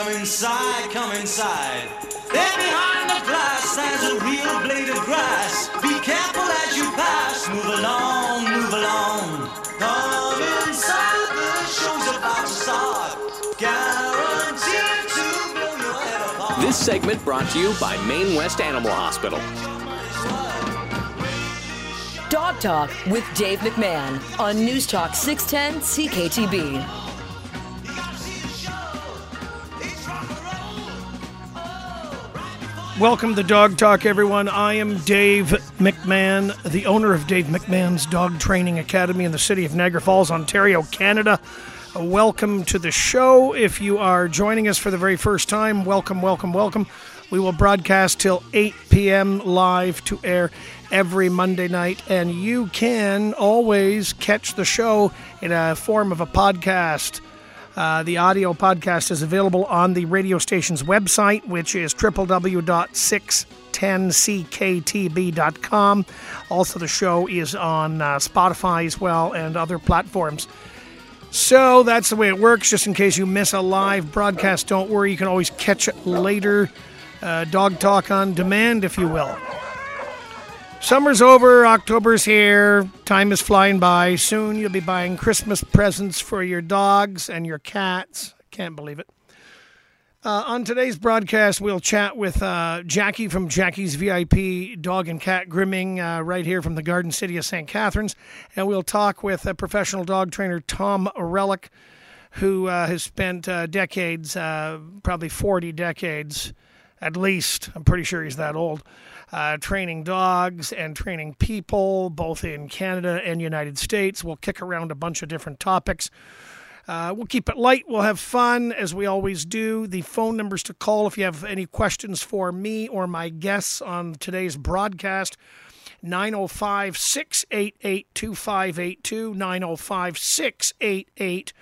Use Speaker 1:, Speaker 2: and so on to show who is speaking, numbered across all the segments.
Speaker 1: Come inside, come inside. There behind the glass stands a real blade of grass. Be careful as you pass. Move along, move along. Come inside, the show's about to start. Guaranteed to blow your head apart.
Speaker 2: This segment brought to you by Main West Animal Hospital.
Speaker 3: Dog Talk with Dave McMahon on News Talk 610 CKTB.
Speaker 4: Welcome to Dog Talk, everyone. I am Dave McMahon, the owner of Dave McMahon's Dog Training Academy in the city of Niagara Falls, Ontario, Canada. Uh, Welcome to the show. If you are joining us for the very first time, welcome, welcome, welcome. We will broadcast till 8 p.m. live to air every Monday night, and you can always catch the show in a form of a podcast. Uh, the audio podcast is available on the radio station's website, which is www.610ckTB.com. Also, the show is on uh, Spotify as well and other platforms. So that's the way it works. Just in case you miss a live broadcast, don't worry. You can always catch it later. Uh, Dog Talk on demand, if you will. Summer's over, October's here, time is flying by. Soon you'll be buying Christmas presents for your dogs and your cats. Can't believe it. Uh, on today's broadcast, we'll chat with uh, Jackie from Jackie's VIP Dog and Cat Grooming uh, right here from the Garden City of St. Catharines. And we'll talk with uh, professional dog trainer Tom Relic, who uh, has spent uh, decades, probably 40 decades at least, I'm pretty sure he's that old, uh, training dogs and training people, both in Canada and United States. We'll kick around a bunch of different topics. Uh, we'll keep it light. We'll have fun as we always do. The phone numbers to call if you have any questions for me or my guests on today's broadcast 905 688 2582. 905 688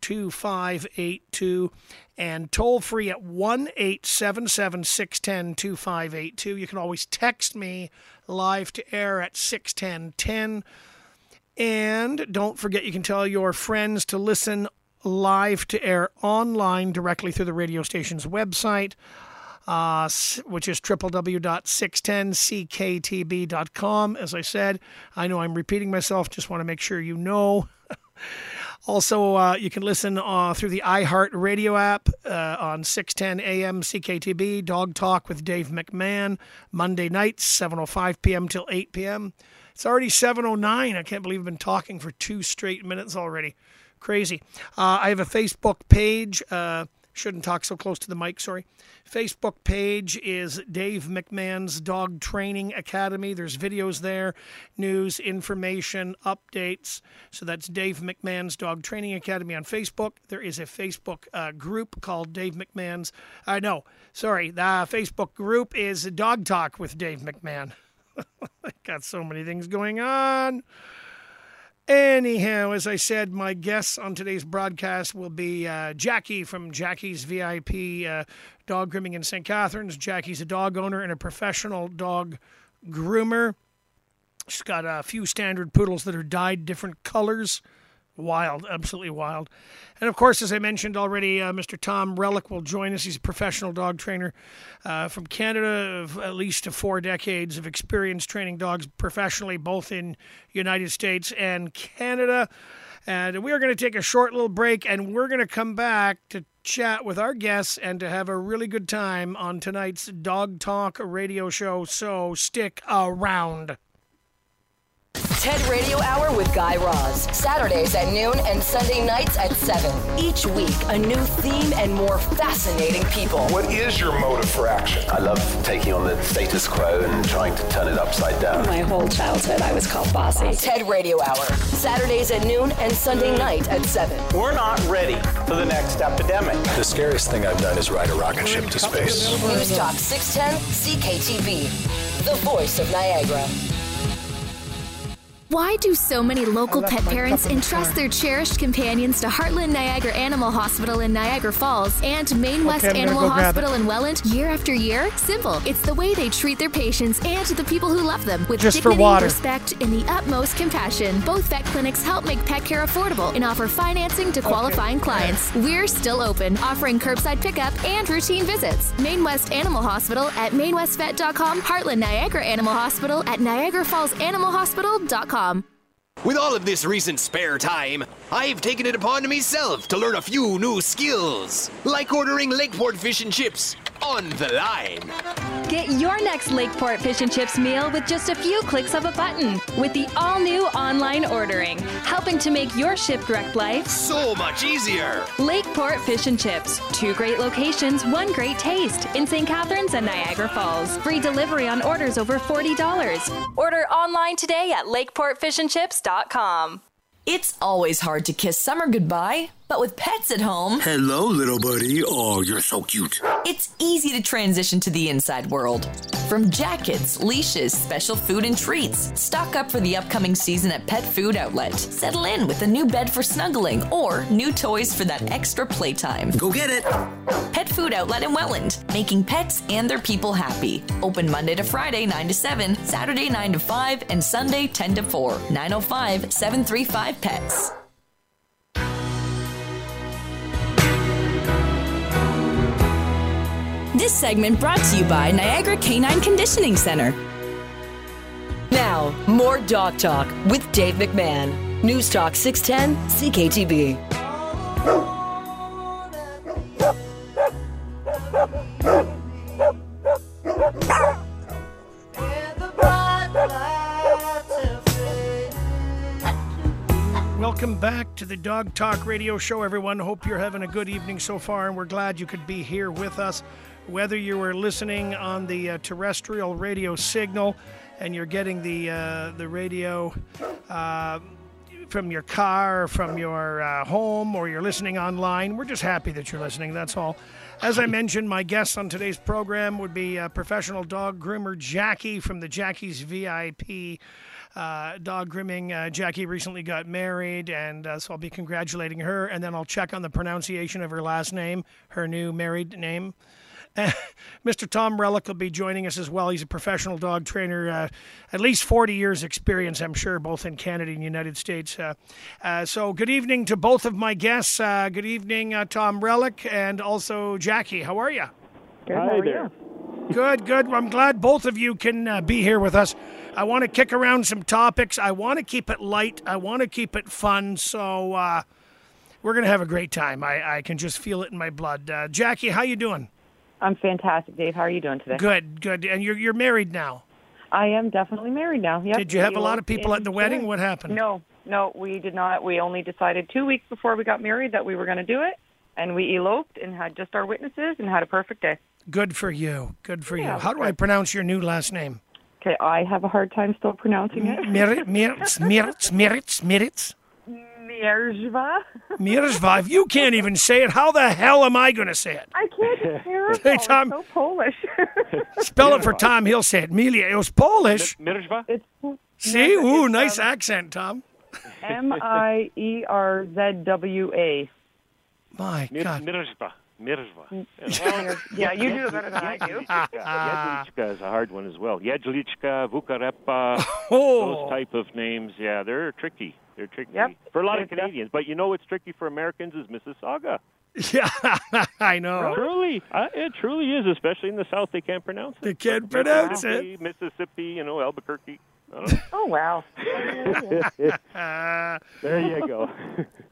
Speaker 4: 2582 and toll free at 1 877 610 2582. You can always text me live to air at 61010. And don't forget, you can tell your friends to listen live to air online directly through the radio station's website, uh, which is www.610ckTB.com. As I said, I know I'm repeating myself, just want to make sure you know. Also, uh, you can listen uh, through the iHeart Radio app uh, on 610 AM CKTB, Dog Talk with Dave McMahon, Monday nights, 7.05 p.m. till 8 p.m. It's already 7.09. I can't believe I've been talking for two straight minutes already. Crazy. Uh, I have a Facebook page. Shouldn't talk so close to the mic, sorry. Facebook page is Dave McMahon's Dog Training Academy. There's videos there, news, information, updates. So that's Dave McMahon's Dog Training Academy on Facebook. There is a Facebook uh, group called Dave McMahon's. Uh, know, sorry. The Facebook group is Dog Talk with Dave McMahon. I got so many things going on. Anyhow, as I said, my guests on today's broadcast will be uh, Jackie from Jackie's VIP uh, Dog Grooming in St. Catharines. Jackie's a dog owner and a professional dog groomer. She's got a few standard poodles that are dyed different colors. Wild, absolutely wild. And of course, as I mentioned already, uh, Mr. Tom Relic will join us. He's a professional dog trainer uh, from Canada, of at least four decades of experience training dogs professionally, both in United States and Canada. And we are going to take a short little break, and we're going to come back to chat with our guests and to have a really good time on tonight's Dog Talk radio show. So stick around.
Speaker 3: TED Radio Hour with Guy Raz. Saturdays at noon and Sunday nights at 7. Each week, a new theme and more fascinating people.
Speaker 5: What is your motive for action?
Speaker 6: I love taking on the status quo and trying to turn it upside down.
Speaker 7: My whole childhood, I was called bossy.
Speaker 3: TED Radio Hour. Saturdays at noon and Sunday night at 7.
Speaker 8: We're not ready for the next epidemic.
Speaker 5: The scariest thing I've done is ride a rocket ship to space.
Speaker 3: News Talk 610 CKTB, The voice of Niagara.
Speaker 9: Why do so many local pet parents entrust their cherished companions to Heartland Niagara Animal Hospital in Niagara Falls and Main West
Speaker 4: I'm
Speaker 9: Animal Hospital in Welland year after year? Simple. It's the way they treat their patients and the people who love them with
Speaker 4: Just
Speaker 9: dignity, respect, and the utmost compassion. Both vet clinics help make pet care affordable and offer financing to qualifying clients. We're still open, offering curbside pickup and routine visits. Main West Animal Hospital at mainwestvet.com, Heartland Niagara Animal Hospital at Niagara Falls Animal niagarafallsanimalhospital.com.
Speaker 10: With all of this recent spare time, I've taken it upon myself to learn a few new skills, like ordering Lakeport fish and chips on the line.
Speaker 11: Get your next Lakeport Fish and Chips meal with just a few clicks of a button with the all new online ordering, helping to make your ship direct life
Speaker 10: so much easier.
Speaker 11: Lakeport Fish and Chips. Two great locations, one great taste in St. Catharines and Niagara Falls. Free delivery on orders over $40. Order online today at lakeportfishandchips.com.
Speaker 3: It's always hard to kiss summer goodbye, but with pets at home,
Speaker 12: Hello, little buddy. Oh, you're so cute.
Speaker 3: it's easy to transition to the inside world. From jackets, leashes, special food and treats, stock up for the upcoming season at Pet Food Outlet. Settle in with a new bed for snuggling or new toys for that extra playtime.
Speaker 12: Go get it.
Speaker 3: Pet Food Outlet in Welland, making pets and their people happy. Open Monday to Friday, 9 to 7, Saturday, 9 to 5, and Sunday, 10 to 4. 905 735 Pets. This segment brought to you by Niagara Canine Conditioning Center. Now, more Dog Talk with Dave McMahon. News Talk 610 CKTB.
Speaker 4: Welcome back to the Dog Talk Radio Show, everyone. Hope you're having a good evening so far, and we're glad you could be here with us. Whether you were listening on the uh, terrestrial radio signal and you're getting the uh, the radio uh, from your car, from your uh, home, or you're listening online, we're just happy that you're listening. That's all. As I mentioned, my guest on today's program would be uh, professional dog groomer Jackie from the Jackie's VIP uh, dog grooming. Uh, Jackie recently got married, and uh, so I'll be congratulating her, and then I'll check on the pronunciation of her last name, her new married name. Mr. Tom Relic will be joining us as well. He's a professional dog trainer, uh, at least 40 years' experience, I'm sure, both in Canada and United States. Uh, uh, so, good evening to both of my guests. Uh, good evening, uh, Tom Relic, and also Jackie. How are you?
Speaker 13: Hi how are there.
Speaker 4: Good, good. I'm glad both of you can uh, be here with us. I want to kick around some topics. I want to keep it light. I want to keep it fun. So uh, we're gonna have a great time. I, I can just feel it in my blood. Uh, Jackie, how you doing?
Speaker 13: I'm fantastic, Dave. How are you doing today?
Speaker 4: Good, good. And you're you're married now.
Speaker 13: I am definitely married now. Yep.
Speaker 4: Did you have a lot of people at the wedding?
Speaker 13: in-
Speaker 4: What happened?
Speaker 13: No, no, we did not. We only decided two weeks before we got married that we were going to do it, and we eloped and had just our witnesses and had a perfect day.
Speaker 4: Good for you. Good for
Speaker 13: Yeah,
Speaker 4: you. How do I pronounce your new last name?
Speaker 13: Okay, I have a hard time still pronouncing it.
Speaker 4: Mirit, Mirit, Mirit, Mirit, Mirit.
Speaker 13: Mierzwa.
Speaker 4: Mirzva. If you can't even say it, how the hell am I going to say it?
Speaker 13: I can't. It's terrible.
Speaker 4: Hey, Tom.
Speaker 13: It's so Polish.
Speaker 4: Spell it for Tom. He'll say it. Milia. It was Polish.
Speaker 14: Mirzwa?
Speaker 13: It's
Speaker 4: See? Ooh, nice
Speaker 13: um,
Speaker 4: accent, Tom.
Speaker 13: M I E R Z W A.
Speaker 4: My
Speaker 14: Mir-
Speaker 4: God.
Speaker 14: Mirzwa. Mirzwa.
Speaker 13: Yeah, you do better than I do.
Speaker 14: Jedlichka is a hard one as well. Jedlichka, Vukarepa,
Speaker 4: Oh.
Speaker 14: those type of names. Yeah, they're tricky. They're tricky
Speaker 13: Yep.
Speaker 14: for a lot of Canadians. But you know what's tricky for Americans is Mississauga.
Speaker 4: Yeah, I know.
Speaker 14: Truly, uh, it truly is, especially in the South. They can't pronounce it.
Speaker 4: They can't pronounce it.
Speaker 14: Mississippi, you know, Albuquerque.
Speaker 13: Oh wow.
Speaker 14: there you go.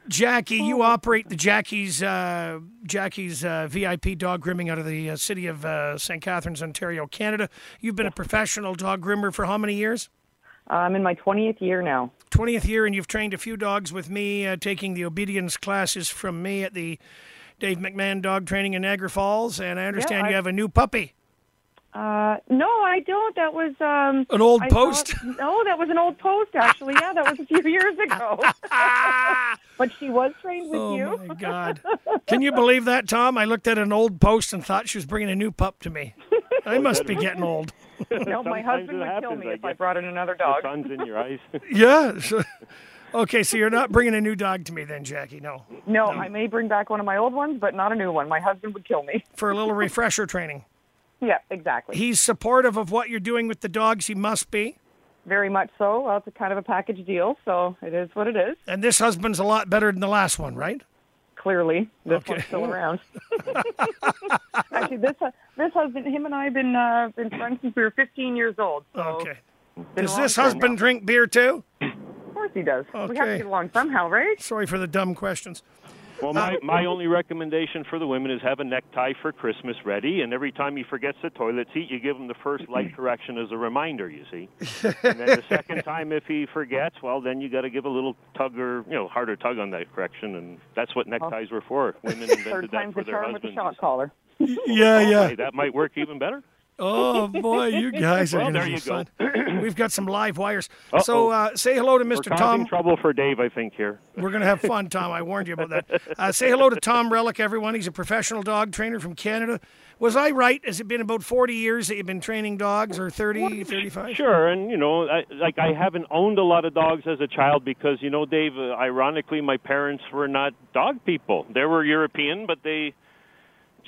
Speaker 4: Jackie, you operate the Jackie's uh, Jackie's uh, VIP dog grooming out of the uh, city of uh, St. Catharines, Ontario, Canada. You've been a professional dog groomer for how many years?
Speaker 13: I'm in my 20th year now.
Speaker 4: 20th year, and you've trained a few dogs with me, uh, taking the obedience classes from me at the Dave McMahon Dog Training in Niagara Falls. And I understand
Speaker 13: I-
Speaker 4: you have a new puppy.
Speaker 13: Uh, no, I don't. That was um
Speaker 4: An old
Speaker 13: I
Speaker 4: post?
Speaker 13: thought- no, that was an old post actually. Yeah, that was a few years ago. but she was trained with
Speaker 4: Oh
Speaker 13: you.
Speaker 4: Oh my God! Can you believe that, Tom? I looked at an old post and thought she was bringing a new pup to me. I must be getting old.
Speaker 13: no, my
Speaker 14: Sometimes
Speaker 13: husband
Speaker 14: it
Speaker 13: would kill me
Speaker 14: I
Speaker 13: if I brought in another
Speaker 14: The
Speaker 13: dog.
Speaker 14: sun's in your eyes.
Speaker 4: yeah. so- okay, so you're not bringing a new dog to me then, Jackie? No.
Speaker 13: No, I may bring back one of my old ones, but not a new one. My husband would kill me.
Speaker 4: For a little refresher training.
Speaker 13: Yeah, exactly.
Speaker 4: He's supportive of what you're doing with the dogs. He must be.
Speaker 13: Very much so. Well, it's a kind of a package deal, so it is what it is.
Speaker 4: And this husband's a lot better than the last one, right?
Speaker 13: Clearly, this
Speaker 4: Okay.
Speaker 13: one's still around. Actually, this uh, this husband, him and I have been uh, been friends since we were 15 years old. So
Speaker 4: Okay. Does this husband
Speaker 13: now.
Speaker 4: drink beer too?
Speaker 13: Of course he does. We have to get along somehow, right?
Speaker 4: Sorry for the dumb questions.
Speaker 14: Well, my, my only recommendation for the women is have a necktie for Christmas ready, and every time he forgets the toilet seat, you give him the first light correction as a reminder. You see, and then the second time, if he forgets, well, then you got to give a little tug or you know harder tug on that correction, and that's what neckties were for. Women invented
Speaker 13: Third
Speaker 14: that for
Speaker 13: the
Speaker 14: their
Speaker 13: charm with the
Speaker 14: husbands.
Speaker 13: shot collar.
Speaker 4: Yeah, yeah.
Speaker 14: Hey, that might work even better.
Speaker 4: Oh boy, you guys are
Speaker 14: Well,
Speaker 4: gonna
Speaker 14: there
Speaker 4: be
Speaker 14: go.
Speaker 4: fun. We've got some live wires.
Speaker 14: Uh-oh.
Speaker 4: So uh, say hello to
Speaker 14: causing
Speaker 4: Tom.
Speaker 14: trouble for Dave, I think here.
Speaker 4: We're gonna have fun, Tom. I warned you about that. Uh, say hello to Tom Relic, everyone. He's a professional dog trainer from Canada. Was I right? Has it been about 40 years that you've been training dogs, or 30, 35?
Speaker 14: Sure, and you know, I, like I haven't owned a lot of dogs as a child because you know, Dave. Uh, ironically, my parents were not dog people. They were European, but they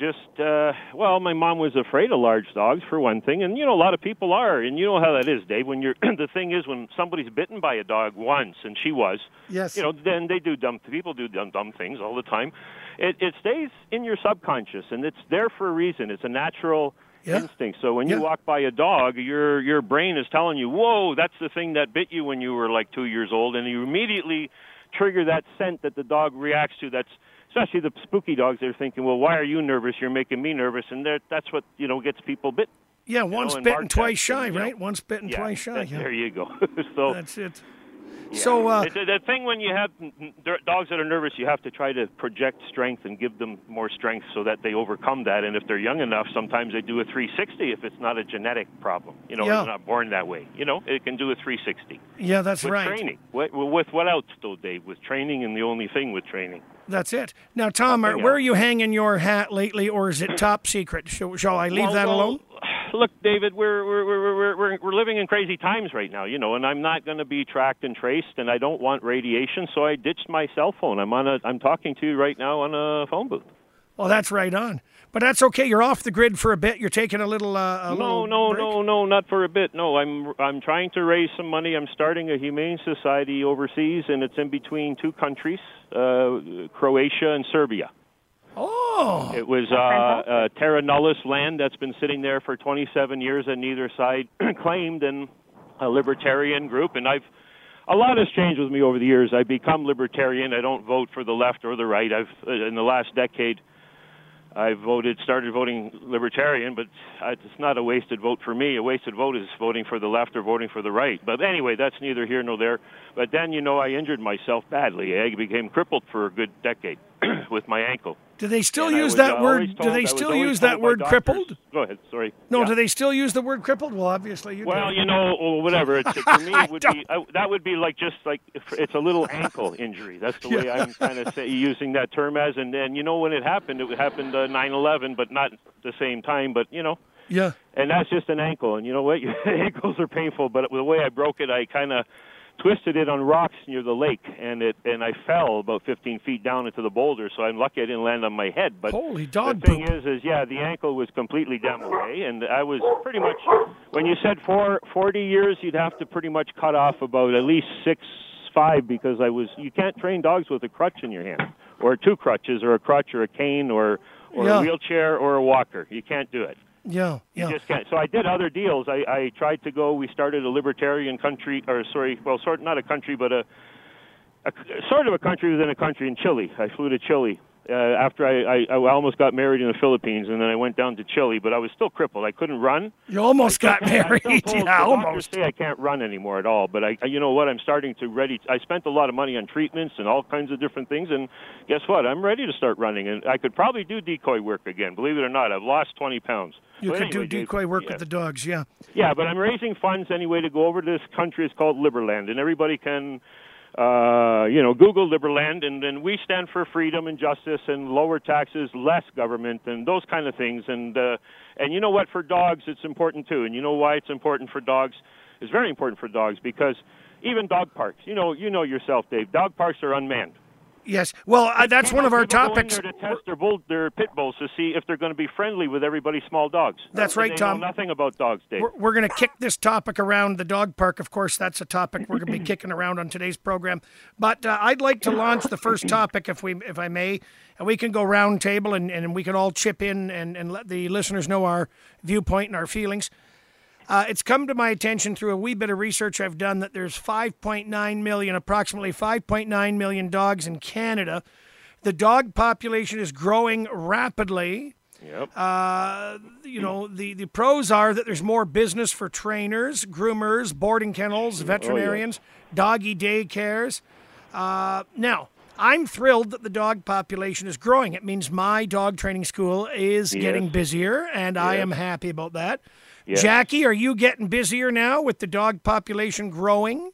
Speaker 14: just uh well my mom was afraid of large dogs for one thing and you know a lot of people are and you know how that is dave when you're the thing is when somebody's bitten by a dog once and she was
Speaker 4: Yes.
Speaker 14: you know then they do dumb people do dumb, dumb things all the time it it stays in your subconscious and it's there for a reason it's a natural
Speaker 4: Yeah.
Speaker 14: instinct so when you walk by a dog your your brain is telling you whoa that's the thing that bit you when you were like 2 years old and you immediately trigger that scent that the dog reacts to that's especially the spooky dogs they're thinking well why are you nervous you're making me nervous and that's what you know gets people bit
Speaker 4: Yeah,
Speaker 14: you
Speaker 4: once
Speaker 14: know, and
Speaker 4: bitten, twice shy, right? Once bitten,
Speaker 14: Yeah,
Speaker 4: twice shy.
Speaker 14: that-
Speaker 4: yeah.
Speaker 14: there you go so
Speaker 4: That's it. So, uh,
Speaker 14: it's, the thing when you have n- n- dogs that are nervous, you have to try to project strength and give them more strength so that they overcome that. And if they're young enough, sometimes they do a 360 if it's not a genetic problem. You know,
Speaker 4: Yeah.
Speaker 14: they're not born that way. You know, it can do a 360
Speaker 4: yeah, that's
Speaker 14: with
Speaker 4: right.
Speaker 14: training. With, with what else, though, Dave? With training, and the only thing with training.
Speaker 4: That's it. Now, Tom, are, where are you hanging your hat lately, or is it top secret? Shall, shall I leave
Speaker 14: Well,
Speaker 4: that
Speaker 14: well,
Speaker 4: alone?
Speaker 14: Look, David, we're we're we're we're we're, living in crazy times right now, you know, and I'm not going to be tracked and traced, and I don't want radiation, so I ditched my cell phone. I'm on a I'm talking to you right now on a phone booth.
Speaker 4: Well, that's right on. But that's okay. You're off the grid for a bit. You're taking a little. Uh, a
Speaker 14: No,
Speaker 4: little
Speaker 14: no,
Speaker 4: break?
Speaker 14: no, no, not for a bit. No, I'm I'm trying to raise some money. I'm starting a humane society overseas, and it's in between two countries, uh, Croatia and Serbia.
Speaker 4: Oh,
Speaker 14: It was uh, uh, Terra Nullius land that's been sitting there for 27 years, and neither side claimed, and a libertarian group. And I've a lot has changed with me over the years. I've become libertarian. I don't vote for the left or the right. I've uh, in the last decade. I voted, started voting libertarian, but it's not a wasted vote for me. A wasted vote is voting for the left or voting for the right. But anyway, that's neither here nor there. But then, you know, I injured myself badly. I became crippled for a good decade with my ankle.
Speaker 4: do they still
Speaker 14: And
Speaker 4: use
Speaker 14: was,
Speaker 4: that
Speaker 14: uh,
Speaker 4: word? Do they still use that word crippled?
Speaker 14: Go ahead. Sorry.
Speaker 4: No,
Speaker 14: Yeah.
Speaker 4: do they still use the word crippled? Well, obviously you
Speaker 14: Well,
Speaker 4: do.
Speaker 14: you know, or whatever. It's, for me, it would be I, that would be like just like if it's a little ankle injury. That's the way I'm kind of say, using that term as. And then you know when it happened, it happened uh, 9/11, but not the same time. But you know,
Speaker 4: Yeah.
Speaker 14: and that's just an ankle. And you know what? Your ankles are painful, but the way I broke it, I kind of twisted it on rocks near the lake, and it and I fell about 15 feet down into the boulder. So I'm lucky I didn't land on my head. But
Speaker 4: Holy
Speaker 14: the thing
Speaker 4: poop.
Speaker 14: is, is yeah, the ankle was completely démolé, and I was pretty much. When you said four, 40 years, you'd have to pretty much cut off about at least six, five, because I was. You can't train dogs with a crutch in your hand, or two crutches, or a crutch, or a cane, or or
Speaker 4: Yeah.
Speaker 14: a wheelchair, or a walker. You can't do it.
Speaker 4: Yeah.
Speaker 14: You
Speaker 4: Yeah.
Speaker 14: just can't. So I did other deals. I, I tried to go. We started a libertarian country, or sorry, well, sort not a country, but a, a sort of a country within a country in Chile. I flew to Chile uh, after I, I, I almost got married in the Philippines, and then I went down to Chile. But I was still crippled. I couldn't run.
Speaker 4: You almost got married.
Speaker 14: told-
Speaker 4: Yeah, almost.
Speaker 14: say I can't run anymore at all. But I, I- you know what? I'm starting to ready. I spent a lot of money on treatments and all kinds of different things, and guess what? I'm ready to start running, and I could probably do decoy work again. Believe it or not, I've lost 20 pounds.
Speaker 4: You
Speaker 14: But
Speaker 4: could
Speaker 14: anyway,
Speaker 4: do decoy work
Speaker 14: yeah.
Speaker 4: with the dogs. Yeah.
Speaker 14: Yeah, but I'm raising funds anyway to go over to this country. It's called Liberland, and everybody can uh, you know, Google Liberland, and, and we stand for freedom and justice and lower taxes, less government, and those kind of things. And uh, and you know what? For dogs, it's important too. And you know why it's important for dogs? It's very important for dogs because even dog parks. You know, you know yourself, Dave. Dog parks are unmanned.
Speaker 4: Yes. Well, uh, that's one of our
Speaker 14: People go in
Speaker 4: topics.
Speaker 14: to test their, bull, their pit bulls to see if they're going to be friendly with everybody's small dogs.
Speaker 4: That's right,
Speaker 14: they
Speaker 4: Tom.
Speaker 14: Know nothing about dogs, Dave.
Speaker 4: We're, we're going to kick this topic around the dog park. Of course, that's a topic we're going to be kicking around on today's program. But uh, I'd like to launch the first topic, if we, if I may, and we can go round table and, and we can all chip in and, and let the listeners know our viewpoint and our feelings. Uh, it's come to my attention through a wee bit of research I've done that there's 5.9 million, approximately 5.9 million dogs in Canada. The dog population is growing rapidly.
Speaker 14: Yep.
Speaker 4: Uh, you know, the, the pros are that there's more business for trainers, groomers, boarding kennels, veterinarians, doggy daycares. Uh, now, I'm thrilled that the dog population is growing. It means my dog training school is
Speaker 14: Yes.
Speaker 4: getting busier, and I am happy about that.
Speaker 13: Yes.
Speaker 4: Jackie, are you getting busier now with the dog population growing?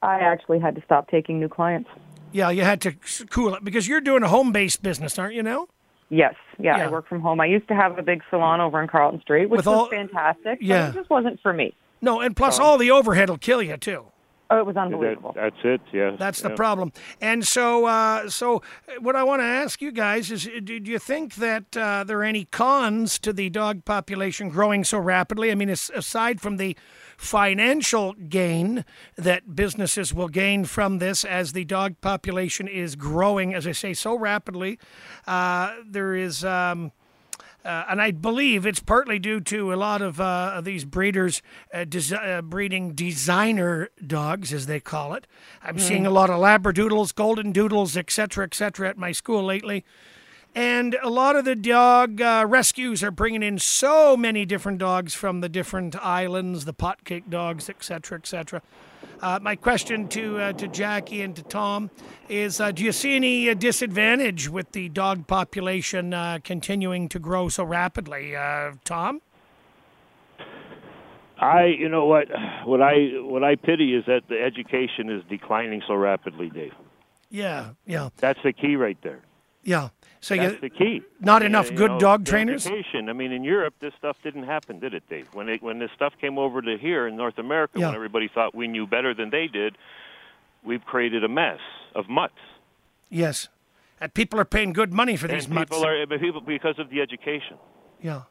Speaker 13: I actually had to stop taking new clients.
Speaker 4: Yeah, you had to cool it because you're doing a home based business, aren't you now?
Speaker 13: Yes, yeah,
Speaker 4: Yeah.
Speaker 13: I work from home. I used to have a big salon over in Carlton Street, which
Speaker 4: With
Speaker 13: was
Speaker 4: all-
Speaker 13: fantastic.
Speaker 4: Yeah.
Speaker 13: but it just wasn't for me.
Speaker 4: No, and plus
Speaker 13: Oh.
Speaker 4: all the overhead will kill you too.
Speaker 13: Oh, it was unbelievable.
Speaker 14: That, that's it. Yeah.
Speaker 4: That's the
Speaker 14: yeah.
Speaker 4: problem. And so, uh, so what I want to ask you guys is: uh, Do do you think that uh, there are any cons to the dog population growing so rapidly? I mean, aside from the financial gain that businesses will gain from this as the dog population is growing, as I say, so rapidly, uh, there is. Um, uh, and I believe it's partly due to a lot of uh, of these breeders uh, desi- uh, breeding designer dogs, as they call it. I'm
Speaker 15: Mm.
Speaker 4: seeing a lot of Labradoodles, Golden Doodles, etc., etc., at my school lately. And a lot of the dog uh, rescues are bringing in so many different dogs from the different islands, the potcake dogs, etc., etc. Uh, my question to uh, to Jackie and to Tom is: uh, Do you see any uh, disadvantage with the dog population uh, continuing to grow so rapidly, uh, Tom?
Speaker 14: I, you know what, what I what I pity is that the education is declining so rapidly, Dave.
Speaker 4: Yeah, yeah,
Speaker 14: That's the key right there.
Speaker 4: Yeah. So
Speaker 14: That's
Speaker 4: you,
Speaker 14: the key.
Speaker 4: not enough good
Speaker 14: know,
Speaker 4: dog trainers.
Speaker 14: Education. I mean, in Europe, this stuff didn't happen, did it, Dave? When it, when this stuff came over to here in North America,
Speaker 4: Yeah.
Speaker 14: when everybody thought we knew better than they did, we've created a mess of mutts.
Speaker 4: Yes, and people are paying good money for these
Speaker 14: and
Speaker 4: mutts.
Speaker 14: people are people because of the education.
Speaker 4: Yeah,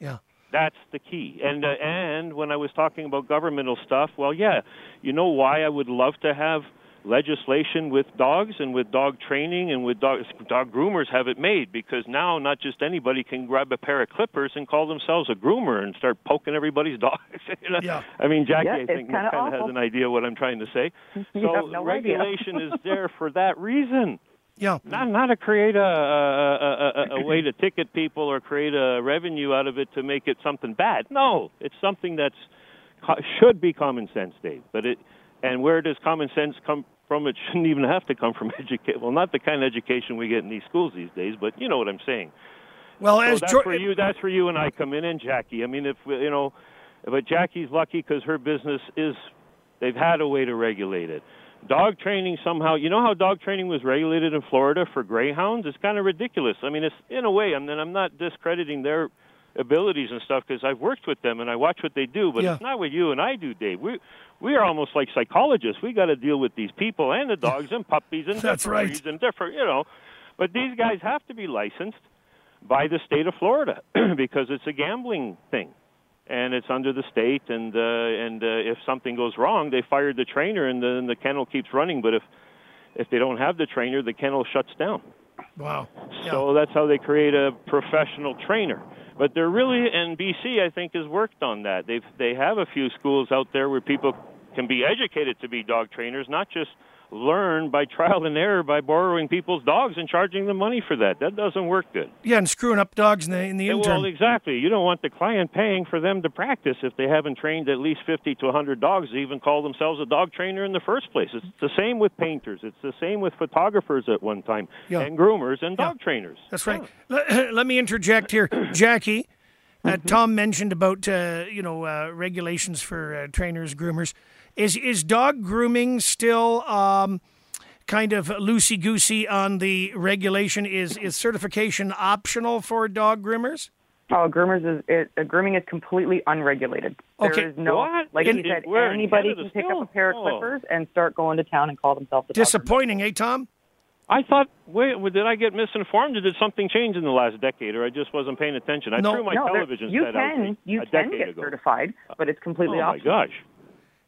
Speaker 4: yeah.
Speaker 14: That's the key. And uh, and when I was talking about governmental stuff, well, yeah, you know why I would love to have legislation with dogs and with dog training and with dog dog groomers have it made because now not just anybody can grab a pair of clippers and call themselves a groomer and start poking everybody's dogs. you know?
Speaker 4: Yeah.
Speaker 14: I mean, Jackie,
Speaker 13: Yeah,
Speaker 14: I think
Speaker 13: kinda
Speaker 14: kind of has an idea what I'm trying to say. So
Speaker 13: no
Speaker 14: regulation is there for that reason.
Speaker 4: Yeah.
Speaker 14: Not not to create a a, a, a, a way to ticket people or create a revenue out of it to make it something bad. No, it's something that's should be common sense, Dave. But it and where does common sense come from? It shouldn't even have to come from education. Well, not the kind of education we get in these schools these days, but you know what I'm saying.
Speaker 4: Well,
Speaker 14: So
Speaker 4: as
Speaker 14: that's where you that's where you and I come in, and Jackie. I mean, if you know, but Jackie's lucky because her business is they've had a way to regulate it. Dog training somehow, you know how dog training was regulated in Florida for greyhounds? It's kind of ridiculous. I mean, it's in a way. I mean, I'm not discrediting their abilities and stuff because I've worked with them and I watch what they do, but
Speaker 4: Yeah.
Speaker 14: it's not what you and I do, Dave. We we are almost like psychologists. We got to deal with these people and the dogs and puppies and
Speaker 4: That's right.
Speaker 14: and different, you know. But these guys have to be licensed by the state of Florida because it's a gambling thing, and it's under the state. And uh, and uh, if something goes wrong, they fire the trainer, and then the kennel keeps running. But if if they don't have the trainer, the kennel shuts down.
Speaker 4: wow. Yeah.
Speaker 14: So that's how they create a professional trainer. But they're really, and BC, I think, has worked on that. They've they have a few schools out there where people can be educated to be dog trainers, not just learn by trial and error by borrowing people's dogs and charging them money for that. That doesn't work good.
Speaker 4: Yeah, and screwing up dogs in the in the
Speaker 14: Yeah,
Speaker 4: interim.
Speaker 14: Well, exactly. You don't want the client paying for them to practice if they haven't trained at least 50 to 100 dogs to even call themselves a dog trainer in the first place. It's the same with painters. It's the same with photographers at one time
Speaker 4: Yeah.
Speaker 14: and groomers and dog trainers.
Speaker 4: That's right. Let, let me interject here, Jackie. Uh, Tom mentioned about uh, you know uh, regulations for uh, trainers, groomers. Is is dog grooming still um, kind of loosey goosey on the regulation? Is is certification optional for dog groomers?
Speaker 13: Oh, groomers is it, uh, grooming is completely unregulated. There
Speaker 4: Okay.
Speaker 13: is no,
Speaker 14: What?
Speaker 13: like
Speaker 14: In-
Speaker 13: you said,
Speaker 14: in-
Speaker 13: anybody can pick
Speaker 14: still?
Speaker 13: up a pair of
Speaker 14: Oh.
Speaker 13: clippers and start going to town and call themselves a dog groomer.
Speaker 4: Disappointing, eh, Tom?
Speaker 14: I thought, wait, did I get misinformed, or did something change in the last decade, or I just wasn't paying attention? I
Speaker 4: No.
Speaker 14: threw my
Speaker 13: no, there-
Speaker 14: television
Speaker 13: you
Speaker 14: set out
Speaker 13: can
Speaker 14: a
Speaker 13: you can
Speaker 14: decade
Speaker 13: get
Speaker 14: ago.
Speaker 13: certified, but it's completely
Speaker 14: oh my gosh!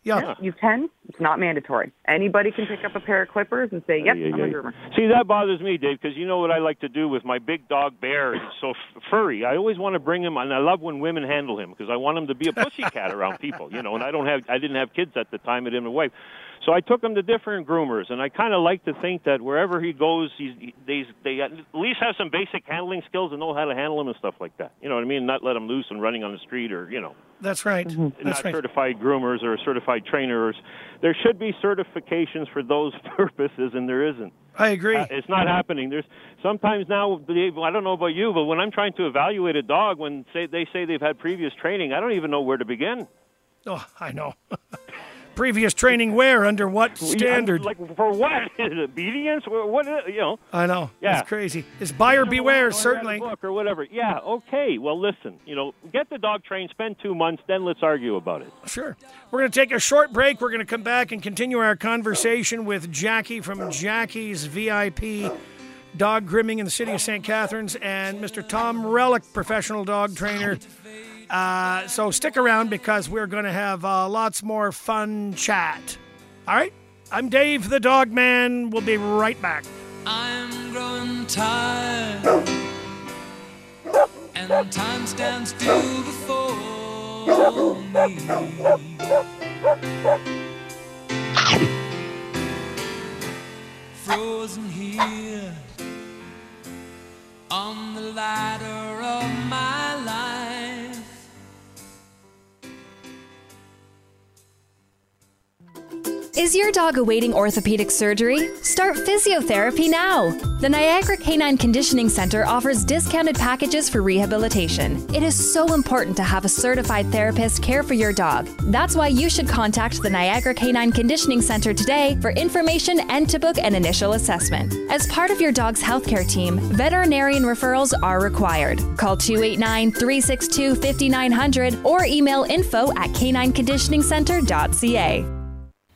Speaker 4: Yeah.
Speaker 13: You can. It's not mandatory. Anybody can pick up a pair of clippers and say, "Yep, I'm a groomer."
Speaker 14: See, that bothers me, Dave, because you know what I like to do with my big dog Bear. He's so f- furry. I always want to bring him, and I love when women handle him because I want him to be a pussycat around people, you know. And I don't have, I didn't have kids at the time. I didn't have a wife, so I took him to different groomers, and I kind of like to think that wherever he goes, he's he, they they at least have some basic handling skills and know how to handle him and stuff like that. You know what I mean? Not let him loose and running on the street or you know
Speaker 4: That's right.
Speaker 13: Mm-hmm.
Speaker 4: That's
Speaker 14: not
Speaker 4: right.
Speaker 14: certified groomers or certified trainers. There should be certifications for those purposes, and there isn't.
Speaker 4: I agree.
Speaker 14: Uh, it's not happening. There's sometimes now. I don't know about you, but when I'm trying to evaluate a dog, when say they say they've had previous training, I don't even know where to begin.
Speaker 4: Oh, I know. Previous training where? Under what standard?
Speaker 14: Like for what? Obedience? What? you know?
Speaker 4: I know.
Speaker 14: Yeah.
Speaker 4: It's crazy. It's buyer beware, certainly.
Speaker 14: Book or whatever. Yeah. Okay. Well, listen. You know, get the dog trained. Spend two months. Then let's argue about it.
Speaker 4: Sure. We're going to take a short break. We're going to come back and continue our conversation with Jackie from Jackie's VIP Dog Grooming in the city of St. Catharines and Mr. Tom Relic, professional dog trainer. Uh, so stick around because we're going to have uh, lots more fun chat. All right. I'm Dave the Dog Man. We'll be right back.
Speaker 1: I'm growing tired, and time stands still before me. Frozen here on the ladder of my life.
Speaker 11: Is your dog awaiting orthopedic surgery? Start physiotherapy now. The Niagara Canine Conditioning Center offers discounted packages for rehabilitation. It is so important to have a certified therapist care for your dog. That's why you should contact the Niagara Canine Conditioning Center today for information and to book an initial assessment. As part of your dog's healthcare team, veterinarian referrals are required. Call 289 362 5900 or email info at canineconditioningcenter.ca.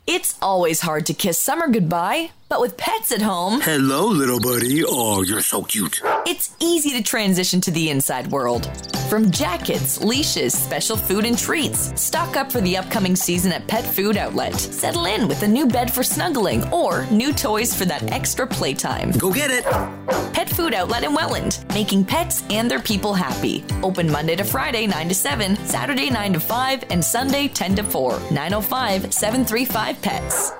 Speaker 3: It's always hard to kiss summer goodbye, but with pets at home,
Speaker 12: Hello, little buddy. Oh, you're so cute.
Speaker 3: it's easy to transition to the inside world. From jackets, leashes, special food and treats, stock up for the upcoming season at Pet Food Outlet. Settle in with a new bed for snuggling or new toys for that extra playtime.
Speaker 12: Go get it.
Speaker 3: Pet Food Outlet in Welland, making pets and their people happy. Open Monday to Friday, 9 to 7, Saturday, 9 to 5, and Sunday, 10 to 4. 905 735 Pets.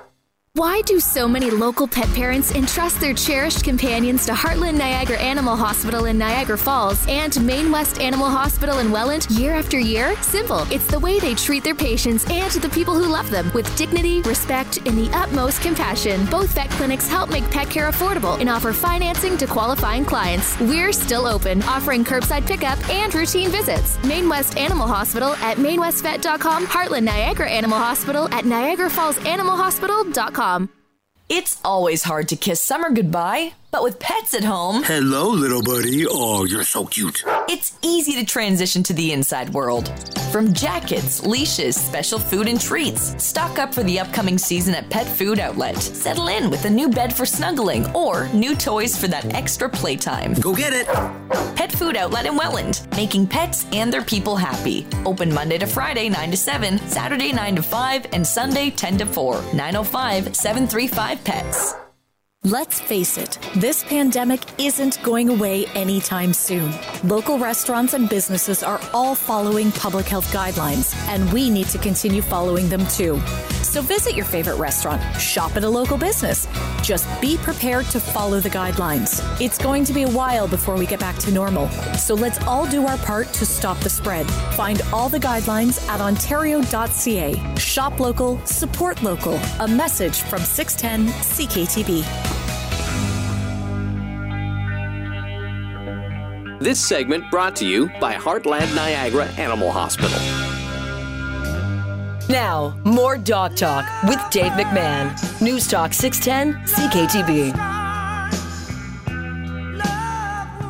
Speaker 9: Why do so many local pet parents entrust their cherished companions to Heartland Niagara Animal Hospital in Niagara Falls and Main West Animal Hospital in Welland year after year? Simple. It's the way they treat their patients and the people who love them with dignity, respect, and the utmost compassion. Both vet clinics help make pet care affordable and offer financing to qualifying clients. We're still open, offering curbside pickup and routine visits. Main West Animal Hospital at mainwestvet.com, Heartland Niagara Animal Hospital at niagarafallsanimalhospital.com.
Speaker 3: It's always hard to kiss summer goodbye, but with pets at home,
Speaker 12: Hello, little buddy. Oh, you're so cute.
Speaker 3: it's easy to transition to the inside world. From jackets, leashes, special food and treats, stock up for the upcoming season at Pet Food Outlet. Settle in with a new bed for snuggling or new toys for that extra playtime.
Speaker 12: Go get it.
Speaker 3: Pet Food Outlet in Welland, making pets and their people happy. Open Monday to Friday, 9 to 7, Saturday, 9 to 5, and Sunday, 10 to 4. 905 735 Pets.
Speaker 15: Let's face it, this pandemic isn't going away anytime soon. Local restaurants and businesses are all following public health guidelines, and we need to continue following them too. So visit your favorite restaurant, shop at a local business. Just be prepared to follow the guidelines. It's going to be a while before we get back to normal, so let's all do our part to stop the spread. Find all the guidelines at ontario.ca. Shop local, support local. A message from 610 CKTB.
Speaker 2: This segment brought to you by Heartland Niagara Animal Hospital.
Speaker 16: Now, more Dog Talk with Dave McMahon. News Talk 610 CKTB.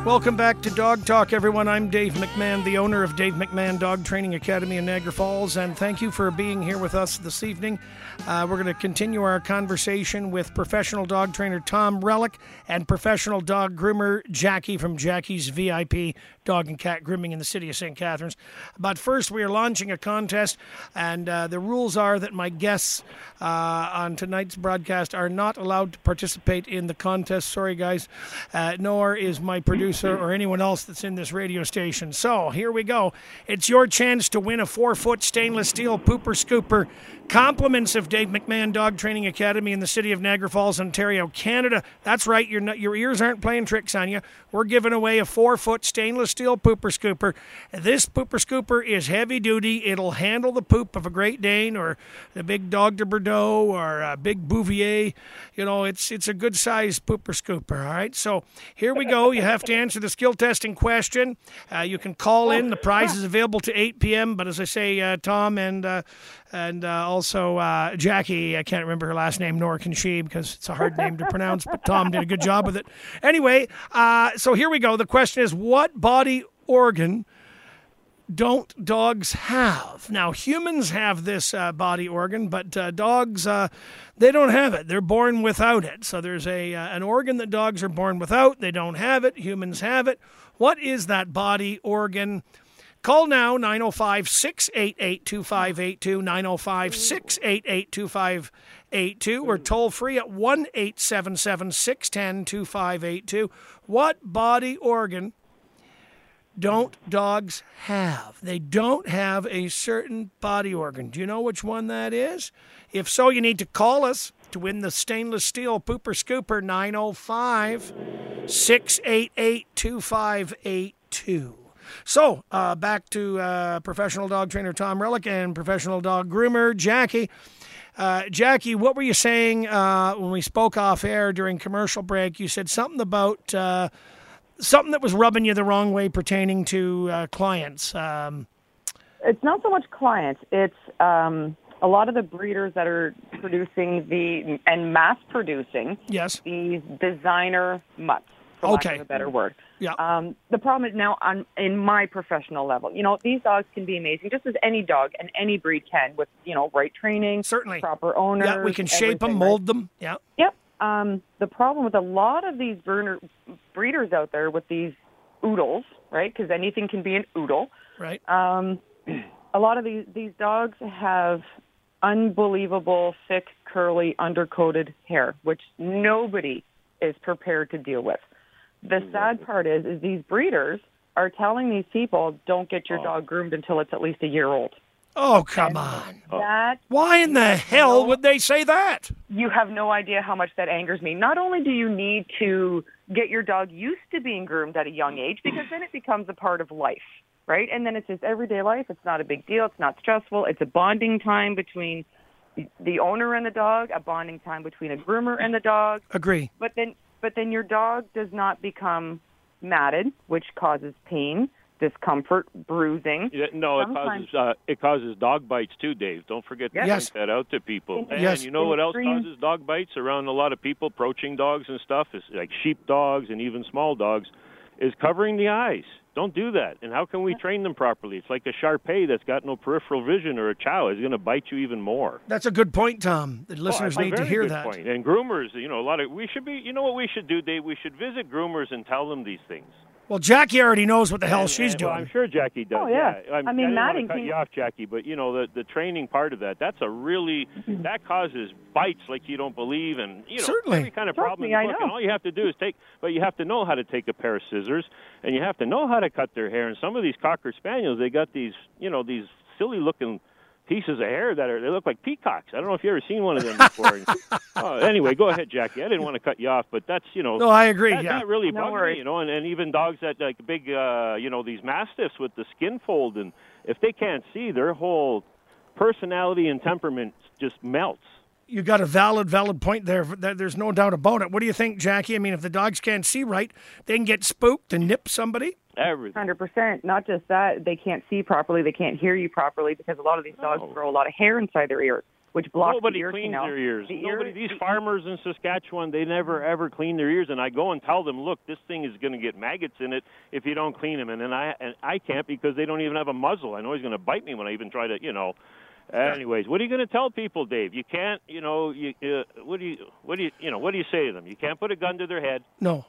Speaker 4: Welcome back to Dog Talk, everyone. I'm Dave McMahon, the owner of Dave McMahon Dog Training Academy in Niagara Falls, and thank you for being here with us this evening. Uh, we're going to continue our conversation with professional dog trainer Tom Relic and professional dog groomer Jackie from Jackie's VIP Dog and Cat Grooming in the city of St. Catharines. But first, we are launching a contest, and uh, the rules are that my guests uh, on tonight's broadcast are not allowed to participate in the contest. Sorry, guys. Uh, nor is my producer Mm-hmm. or anyone else that's in this radio station. So here we go. It's your chance to win a four foot stainless steel pooper scooper. Compliments of Dave McMahon Dog Training Academy in the city of Niagara Falls, Ontario, Canada. That's right, your, your ears aren't playing tricks on you. We're giving away a four foot stainless steel pooper scooper. This pooper scooper is heavy duty. It'll handle the poop of a Great Dane or the big Dogue de Bordeaux or a big Bouvier. You know, it's, it's a good sized pooper scooper, all right? So here we go. You have to answer the skill testing question. Uh, you can call in. The prize is available to 8 p.m., but as I say, uh, Tom and uh, and uh, also uh, Jackie. I can't remember her last name, nor can she, because it's a hard name to pronounce. But Tom did a good job with it. Anyway, uh, so here we go. The question is, what body organ don't dogs have? Now, humans have this uh, body organ, but uh, dogs uh, they don't have it. They're born without it. So there's a an organ that dogs are born without. They don't have it. Humans have it. What is that body organ? Call now 905 688 2582. 905 688 2582. Or toll free at 1 877 610 2582. What body organ don't dogs have? They don't have a certain body organ. Do you know which one that is? If so, you need to call us to win the stainless steel pooper scooper 905 688 2582. So, uh, back to uh, professional dog trainer Tom Relic and professional dog groomer Jackie. Uh, Jackie, what were you saying uh, when we spoke off air during commercial break? You said something about uh, something that was rubbing you the wrong way pertaining to uh, clients. Um,
Speaker 13: It's not so much clients. It's um, a lot of the breeders that are producing the and mass producing
Speaker 4: yes
Speaker 13: these designer mutts, for lack
Speaker 4: Okay.
Speaker 13: of a better word.
Speaker 4: Yeah.
Speaker 13: Um, the problem is now on in my professional level. You know, these dogs can be amazing, just as any dog and any breed can, with you know right training,
Speaker 4: certainly
Speaker 13: proper owners.
Speaker 4: yeah, we can shape them, mold them. Yeah.
Speaker 13: Yep. Um, the problem with a lot of these burner, breeders out there with these oodles, right? Because anything can be an oodle.
Speaker 4: Right.
Speaker 13: Um, a lot of these these dogs have unbelievable thick, curly, undercoated hair, which nobody is prepared to deal with. The sad part is, is these breeders are telling these people, don't get your oh. dog groomed until it's at least a year old.
Speaker 4: Oh, come on. Oh.
Speaker 13: That
Speaker 4: Why in the hell would they say that?
Speaker 13: you have no idea how much that angers me. Not only do you need to get your dog used to being groomed at a young age, because then it becomes a part of life, right? And then it's just everyday life. It's not a big deal. It's not stressful. It's a bonding time between the owner and the dog, a bonding time between a groomer and the dog.
Speaker 4: Agree.
Speaker 13: But then, but then your dog does not become matted, which causes pain, discomfort, bruising.
Speaker 14: Yeah, no, it causes uh, it causes dog bites too, Dave. Don't forget to
Speaker 13: Yes.
Speaker 14: point that out to people.
Speaker 13: In-
Speaker 14: and
Speaker 4: Yes.
Speaker 14: you know what else
Speaker 13: extreme-
Speaker 14: causes dog bites around a lot of people, approaching dogs and stuff, is like sheep dogs and even small dogs, is covering the eyes. Don't do that. And how can we train them properly? It's like a Shar-Pei that's got no peripheral vision or a Chow is going to bite you even more.
Speaker 4: That's a good point, Tom. The
Speaker 14: Oh,
Speaker 4: listeners
Speaker 14: a
Speaker 4: need to hear
Speaker 14: good
Speaker 4: that.
Speaker 14: point. And groomers, you know, a lot of we should be. You know what we should do, Dave? We should visit groomers and tell them these things.
Speaker 4: Well, Jackie already knows what the hell
Speaker 14: And-
Speaker 4: she's
Speaker 14: and- well,
Speaker 4: doing.
Speaker 14: I'm sure Jackie does.
Speaker 13: Oh, yeah.
Speaker 14: I'm,
Speaker 13: I mean,
Speaker 14: I didn't
Speaker 13: matting
Speaker 14: want cut you off, Jackie, but you know the the training part of that. That's a really mm-hmm. that causes bites like you don't believe, and you know
Speaker 4: Certainly.
Speaker 14: every kind of
Speaker 13: Trust
Speaker 14: problem.
Speaker 13: me, I know.
Speaker 14: And all you have to do is take, but you have to know how to take a pair of scissors, and you have to know how to cut their hair. And some of these cocker spaniels, they got these, you know, these silly looking pieces of hair that are they look like peacocks. I don't know if you ever seen one of them before. oh, anyway, go ahead, Jackie. I didn't want to cut you off, but that's you know.
Speaker 4: No, I agree,
Speaker 14: That,
Speaker 4: yeah.
Speaker 14: that really
Speaker 13: No
Speaker 14: bugs
Speaker 13: worries.
Speaker 14: me, you know, and, and even dogs that like big, uh, you know, these mastiffs with the skin fold, and if they can't see, their whole personality and temperament just melts.
Speaker 4: You got a valid, valid point there. There- There's no doubt about it. What do you think, Jackie? I mean, if the dogs can't see right, they can get spooked and nip somebody.
Speaker 14: Everything.
Speaker 13: Hundred percent. Not just that, they can't see properly, they can't hear you properly because a lot of these dogs
Speaker 14: Oh.
Speaker 13: grow a lot of hair inside their ears, which blocks
Speaker 14: Nobody
Speaker 13: the ear
Speaker 14: cleans
Speaker 13: canal.
Speaker 14: their ears.
Speaker 13: The
Speaker 14: Nobody.
Speaker 13: ear,
Speaker 14: These farmers in Saskatchewan, they never ever clean their ears, and I go and tell them, look, this thing is going to get maggots in it if you don't clean them, and then I and I can't because they don't even have a muzzle. I know he's going to bite me when I even try to, you know. Anyways, what are you going to tell people, Dave? You can't, you know, you uh, what do you, what do you, you know, what do you say to them? You can't put a gun to their head.
Speaker 4: No.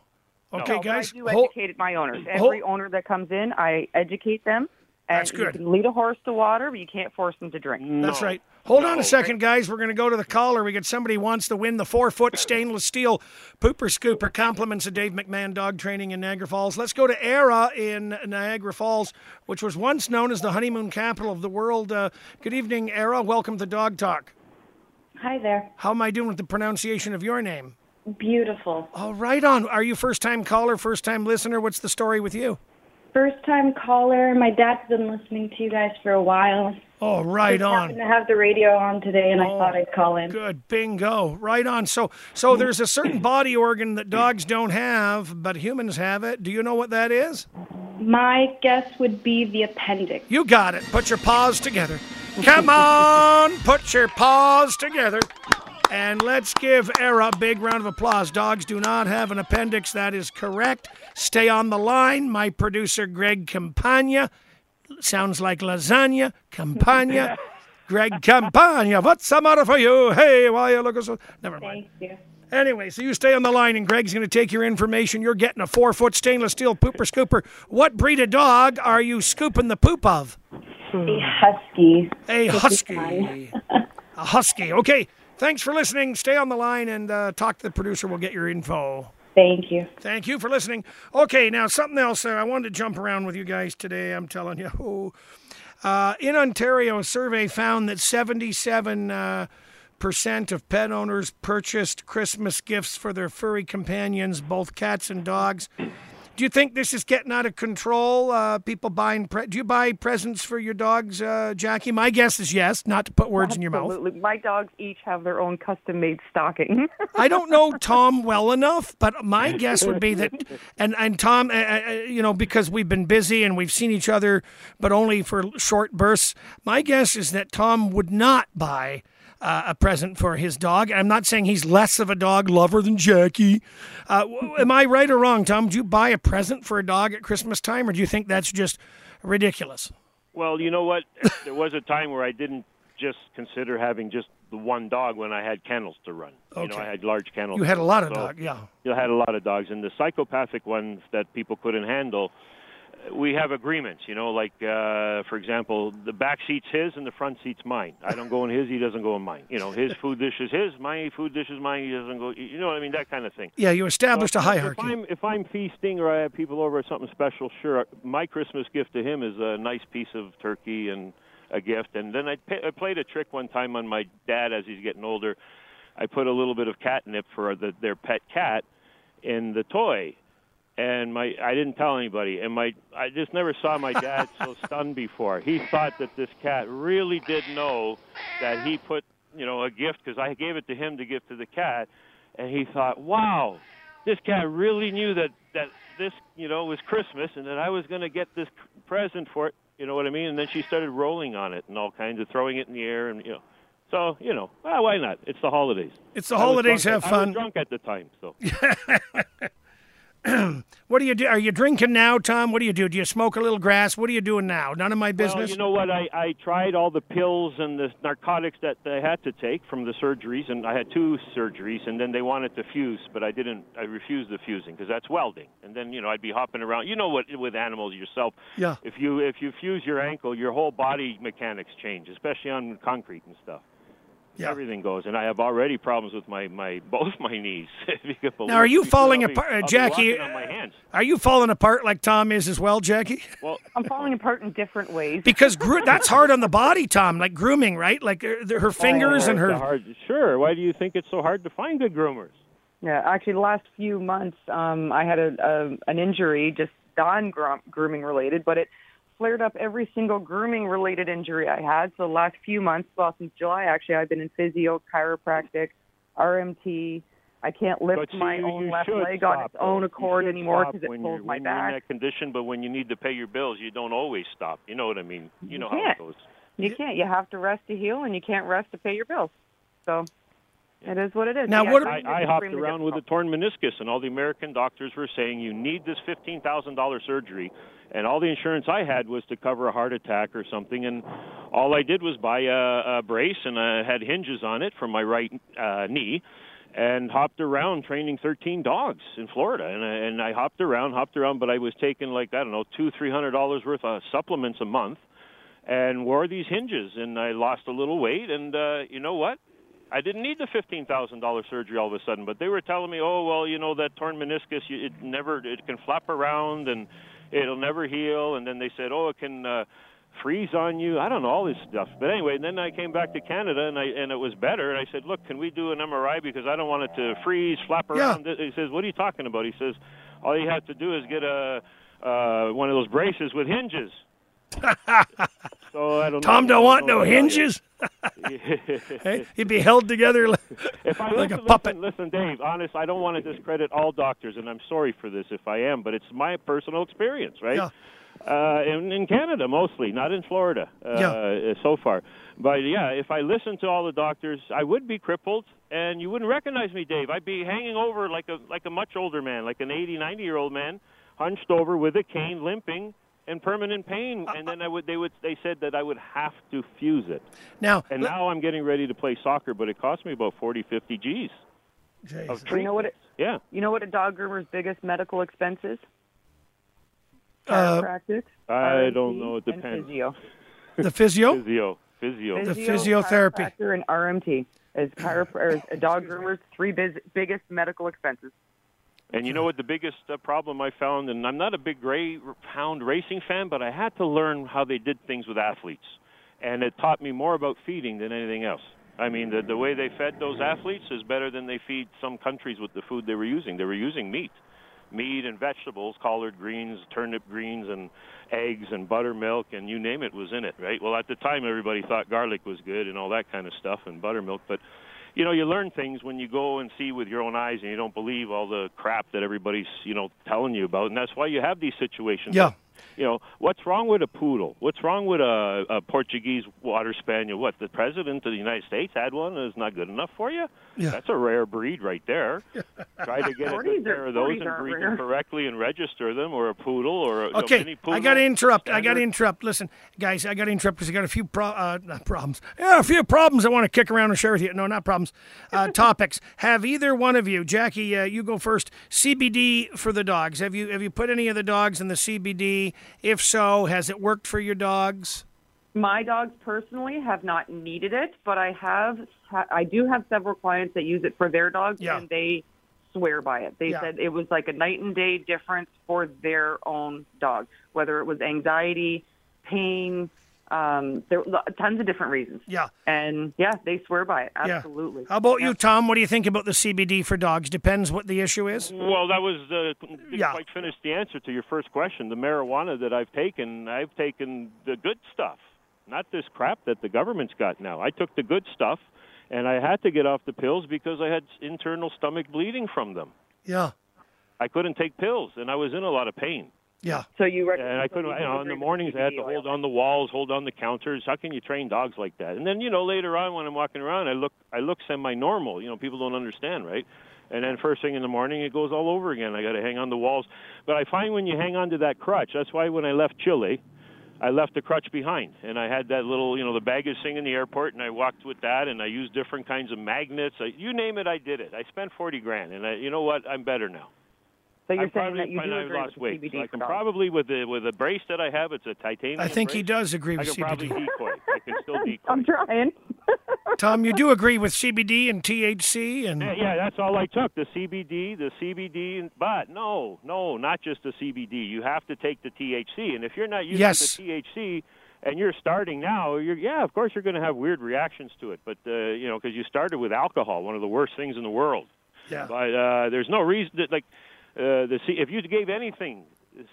Speaker 4: Okay,
Speaker 13: No, but
Speaker 4: guys.
Speaker 13: I do
Speaker 4: hold-
Speaker 13: educate my owners.
Speaker 4: hold-
Speaker 13: Every owner that comes in, I educate them. And
Speaker 4: That's good.
Speaker 13: You can lead a horse to water, but you can't force them to drink.
Speaker 4: That's right. Hold on a second, guys. We're going to go to the caller. We got somebody who wants to win the four foot stainless steel pooper scooper. Compliments of Dave McMahon Dog Training in Niagara Falls. Let's go to Era in Niagara Falls, which was once known as the honeymoon capital of the world. Uh, good evening, Era. Welcome to Dog Talk.
Speaker 17: Hi there.
Speaker 4: How am I doing with the pronunciation of your name?
Speaker 17: Beautiful.
Speaker 4: All right on. Are you first time caller, first time listener? What's the story with you?
Speaker 17: First time caller. My dad's been listening to you guys for a while.
Speaker 4: Oh, right
Speaker 17: Just
Speaker 4: on. Oh,
Speaker 17: happened to have the radio on today, and I thought oh, I'd call in.
Speaker 4: Good, bingo, right on. So, so mm. there's a certain body organ that dogs don't have, but humans have it. Do you know what that is?
Speaker 17: My guess would be the appendix.
Speaker 4: You got it. Put your paws together. Come on, put your paws together. And let's give Era a big round of applause. Dogs do not have an appendix. That is correct. Stay on the line. My producer, Greg Campagna. Sounds like lasagna. Campagna. Greg Campagna. What's the matter for you? Hey, why you looking so. Never mind.
Speaker 17: Thank you.
Speaker 4: Anyway, so you stay on the line, and Greg's going to take your information. You're getting a four foot stainless steel pooper scooper. What breed of dog are you scooping the poop of?
Speaker 17: A husky.
Speaker 4: A husky. a husky. Okay. Thanks for listening. Stay on the line and uh, talk to the producer. We'll get your info.
Speaker 17: Thank you.
Speaker 4: Thank you for listening. Okay, now something else. Uh, I wanted to jump around with you guys today. I'm telling you. Uh, in Ontario, a survey found that 77 uh, percent of pet owners purchased Christmas gifts for their furry companions, both cats and dogs. Do you think this is getting out of control? Uh, people buying. Pre- do you buy presents for your dogs, uh, Jackie? My guess is yes. Not to put words in your mouth.
Speaker 13: Absolutely. My dogs each have their own custom-made stocking.
Speaker 4: I don't know Tom well enough, but my guess would be that, and and Tom, uh, uh, you know, because we've been busy and we've seen each other, but only for short bursts. My guess is that Tom would not buy. Uh, a present for his dog. I'm not saying he's less of a dog lover than Jackie. Uh, am I right or wrong, Tom? Do you buy a present for a dog at Christmas time, or do you think that's just ridiculous?
Speaker 14: Well, you know what? there was a time where I didn't just consider having just the one dog when I had kennels to run. You know, I had large kennels.
Speaker 4: You had a lot of
Speaker 14: So
Speaker 4: dog, yeah.
Speaker 14: You had a lot of dogs, and the psychopathic ones that people couldn't handle. We have agreements, you know, like uh, for example, the back seat's his and the front seat's mine. I don't go in his, he doesn't go in mine. You know, his food dish is his, my food dish is mine. He doesn't go. You know what I mean? That kind of thing.
Speaker 4: Yeah, you established
Speaker 14: So
Speaker 4: a hierarchy.
Speaker 14: If I'm, if I'm feasting or I have people over or something special, sure. My Christmas gift to him is a nice piece of turkey and a gift. And then I, I played a trick one time on my dad as he's getting older. I put a little bit of catnip for the, their pet cat in the toy. And my I didn't tell anybody, and my I just never saw my dad so stunned before. He thought that this cat really did know that he put you know a gift because I gave it to him to give to the cat, and he thought, wow, this cat really knew that that this you know was Christmas and that I was going to get this present for it. You know what I mean? And then she started rolling on it and all kinds of throwing it in the air and you know. So you know, well, why not? It's the holidays.
Speaker 4: It's the holidays, have
Speaker 14: I
Speaker 4: fun.
Speaker 14: was drunk at the time, so.
Speaker 4: What do you do? Are you drinking now, Tom? What do you do? Do you smoke a little grass? What are you doing now? None of my business.
Speaker 14: Well, you know what? I, I tried all the pills and the narcotics that I had to take from the surgeries, and I had two surgeries, and then they wanted to fuse, but I didn't. I refused the fusing because that's welding, and then you know I'd be hopping around. You know what? With animals yourself,
Speaker 4: Yeah.
Speaker 14: if you if you fuse your ankle, your whole body mechanics change, especially on concrete and stuff.
Speaker 4: Yeah.
Speaker 14: Everything goes, and I have already problems with my, my both my knees. If you can
Speaker 4: Now, are you falling
Speaker 14: be-
Speaker 4: apart, uh, Jackie?
Speaker 14: walking on my hands.
Speaker 4: Are you falling apart like Tom is as well, Jackie?
Speaker 14: Well,
Speaker 13: I'm falling apart in different ways.
Speaker 4: Because gro- that's hard on the body, Tom. Like grooming, right? Like uh, her fingers and her.
Speaker 14: hard. Sure. Why do you think it's so hard to find good groomers?
Speaker 13: Yeah, actually, the last few months, um, I had a, a an injury, just non grooming related, but it flared up every single grooming related injury I had. So the last few months, well, since July, actually, I've been in physio, chiropractic, RMT. I can't lift
Speaker 14: see,
Speaker 13: my own left leg on its own accord anymore because it pulls my
Speaker 14: when You're in that condition, but when you need to pay your bills, you don't always stop. You know what I mean? You know how it goes.
Speaker 13: You can't. You have to rest to heal, and you can't rest to pay your bills. So it is what it is.
Speaker 4: Now,
Speaker 13: Yeah,
Speaker 4: what-
Speaker 13: breeding
Speaker 14: I, I hopped
Speaker 13: extremely
Speaker 14: around with a torn meniscus, and all the American doctors were saying you need this fifteen thousand dollar surgery, and all the insurance I had was to cover a heart attack or something, and all I did was buy a, a brace, and I had hinges on it for my right uh, knee, and hopped around training thirteen dogs in Florida, and I, and I hopped around, hopped around, but I was taking like I don't know two three hundred dollars worth of supplements a month, and wore these hinges, and I lost a little weight, and uh, you know what? I didn't need the fifteen thousand dollar surgery all of a sudden, but they were telling me, oh well, you know that torn meniscus, it never, it can flap around and it'll never heal, and then they said, oh, it can uh, freeze on you. I don't know all this stuff, but anyway, and then I came back to Canada and I and it was better, and I said, look, can we do an MRI because I don't want it to freeze, flap around. Yeah. He says, what are you talking about? He says, all you have to do is get a uh, one of those braces with hinges. so I don't.
Speaker 4: Tom
Speaker 14: know,
Speaker 4: don't want no
Speaker 14: what to tell you.
Speaker 4: hinges. Hey, he'd be held together like,
Speaker 14: If I
Speaker 4: like
Speaker 14: listen,
Speaker 4: a puppet.
Speaker 14: Listen, listen, Dave. Honest, I don't want to discredit all doctors, and I'm sorry for this if I am, but it's my personal experience, right?
Speaker 4: Yeah.
Speaker 14: Uh, in, in Canada mostly, not in Florida uh,
Speaker 4: Yeah.
Speaker 14: so far. But yeah, if I listened to all the doctors, I would be crippled, and you wouldn't recognize me, Dave. I'd be hanging over like a like a much older man, like an 80, 90 year old man, hunched over with a cane, limping. In permanent pain, and then I would. They would. They said that I would have to fuse it.
Speaker 4: Now,
Speaker 14: And now I'm getting ready to play soccer, but it cost me about 40, 50 G's. Of
Speaker 13: You know what? It,
Speaker 14: Yeah.
Speaker 13: you know what a dog groomer's biggest medical expense is?
Speaker 4: Uh,
Speaker 13: Chiropractic.
Speaker 14: I don't know. It depends.
Speaker 13: physio.
Speaker 4: the physio,
Speaker 14: Physio. Physio.
Speaker 4: the
Speaker 13: Physio,
Speaker 4: physiotherapy.
Speaker 13: and RMT is chiropr- or is a dog groomer's three biz- biggest medical expenses.
Speaker 14: And you know what the biggest uh, problem I found, and I'm not a big greyhound racing fan, but I had to learn how they did things with athletes, and it taught me more about feeding than anything else. I mean, the the way they fed those athletes is better than they feed some countries with the food they were using. They were using meat, meat and vegetables, collard greens, turnip greens, and eggs and buttermilk, and you name it was in it, right? Well, at the time, everybody thought garlic was good and all that kind of stuff, and buttermilk, but you know, you learn things when you go and see with your own eyes, and you don't believe all the crap that everybody's, you know, telling you about, and that's why you have these situations.
Speaker 4: Yeah.
Speaker 14: You know, what's wrong with a poodle? What's wrong with a, a Portuguese water spaniel? What the president of the United States had one is not good enough for you?
Speaker 4: Yeah.
Speaker 14: That's a rare breed right there. Try to get a good pair of those and breed
Speaker 13: rare.
Speaker 14: them correctly and register them, or a poodle, or a, a
Speaker 4: Okay,
Speaker 14: mini poodle.
Speaker 4: I got to interrupt. I got to interrupt. Listen, guys, I got to interrupt because I got a few pro- uh, not problems. Yeah, a few problems I want to kick around and share with you. No, not problems. Uh, topics. Have either one of you, Jackie? Uh, you go first. CBD for the dogs. Have you have you put any of the dogs in the CBD? If so, has it worked for your dogs?
Speaker 13: My dogs personally have not needed it, but I have I do have several clients that use it for their dogs,
Speaker 4: Yeah.
Speaker 13: and they swear by it. They
Speaker 4: Yeah.
Speaker 13: said it was like a night and day difference for their own dog, whether it was anxiety, pain, um, there were tons of different reasons.
Speaker 4: Yeah.
Speaker 13: And yeah, they swear by it.
Speaker 4: Yeah.
Speaker 13: Absolutely.
Speaker 4: How about you, Tom? What do you think about the CBD for dogs? Depends what the issue is.
Speaker 14: Well, that was uh, didn't
Speaker 4: Yeah.
Speaker 14: quite finish the answer to your first question. The marijuana that I've taken, I've taken the good stuff, not this crap that the government's got now. I took the good stuff, and I had to get off the pills because I had internal stomach bleeding from them.
Speaker 4: Yeah.
Speaker 14: I couldn't take pills, and I was in a lot of pain.
Speaker 4: Yeah.
Speaker 13: So you rec-
Speaker 14: And I couldn't.
Speaker 13: you
Speaker 14: You know, in the mornings I had to hold on the walls, hold on the counters. How can you train dogs like that? And then you know later on when I'm walking around, I look I look semi-normal. You know, people don't understand, right? And then first thing in the morning, it goes all over again. I got to hang on the walls. But I find when you hang on to that crutch, that's why when I left Chile, I left the crutch behind, and I had that little, you know, the baggage thing in the airport, and I walked with that, and I used different kinds of magnets. I, you name it, I did it. I spent forty grand, and I, you know what? I'm better now.
Speaker 13: So you're
Speaker 14: I
Speaker 13: saying
Speaker 14: probably
Speaker 13: that you do
Speaker 14: I've
Speaker 13: agree
Speaker 14: lost
Speaker 13: with
Speaker 14: weight.
Speaker 13: CBD
Speaker 14: So I can
Speaker 13: dogs.
Speaker 14: probably with the with the brace that I have, it's a titanium.
Speaker 4: I think he does agree
Speaker 14: I
Speaker 4: with
Speaker 14: can probably
Speaker 4: CBD.
Speaker 14: decoy. I can still decoy.
Speaker 13: I'm trying.
Speaker 4: Tom, you do agree with CBD and THC and
Speaker 14: Yeah, yeah, that's all I took. The CBD, the CBD, but no, no, not just the CBD. You have to take the THC, and if you're not using
Speaker 4: Yes.
Speaker 14: the THC and you're starting now, you're yeah, of course you're going to have weird reactions to it. But uh, you know, because you started with alcohol, one of the worst things in the world.
Speaker 4: Yeah.
Speaker 14: But uh, there's no reason that like uh, the C- if you gave anything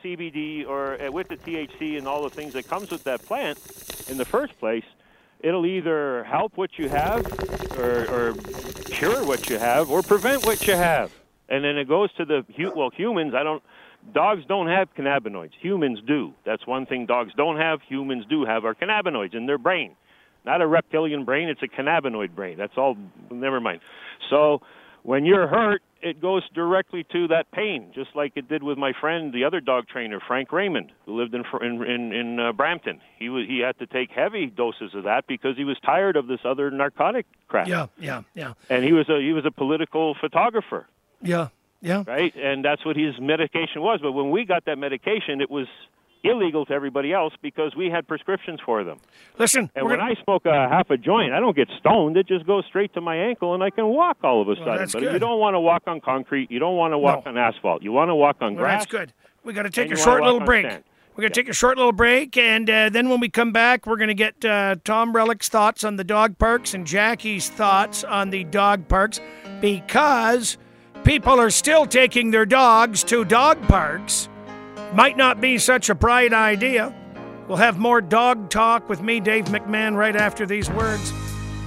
Speaker 14: CBD or uh, with the THC and all the things that comes with that plant in the first place, it'll either help what you have or, or cure what you have or prevent what you have. And then it goes to the well humans. I don't dogs don't have cannabinoids. Humans do. That's one thing dogs don't have. Humans do have are cannabinoids in their brain. Not a reptilian brain, it's a cannabinoid brain. That's all, never mind. So when you're hurt, it goes directly to that pain, just like it did with my friend, the other dog trainer, Frank Raymond, who lived in in in, in uh, Brampton. He was he had to take heavy doses of that because he was tired of this other narcotic crap.
Speaker 4: Yeah, yeah, yeah.
Speaker 14: And he was a he was a political photographer.
Speaker 4: Yeah, yeah.
Speaker 14: Right, and that's what his medication was. But when we got that medication, it was illegal to everybody else because we had prescriptions for them.
Speaker 4: Listen,
Speaker 14: and when gonna... I smoke a half a joint, I don't get stoned. It just goes straight to my ankle, and I can walk all of a
Speaker 4: well,
Speaker 14: sudden. But
Speaker 4: good.
Speaker 14: you don't want to walk on concrete. You don't want to walk
Speaker 4: no.
Speaker 14: on asphalt. You want to walk on
Speaker 4: well,
Speaker 14: grass.
Speaker 4: That's good. We got to take
Speaker 14: a
Speaker 4: short little break.
Speaker 14: Sand.
Speaker 4: We're going to take a short little break, and uh, then when we come back, we're going to get uh, Tom Relick's thoughts on the dog parks and Jackie's thoughts on the dog parks because people are still taking their dogs to dog parks might not be such a bright idea. We'll have more dog talk with me, Dave McMahon, right after these words.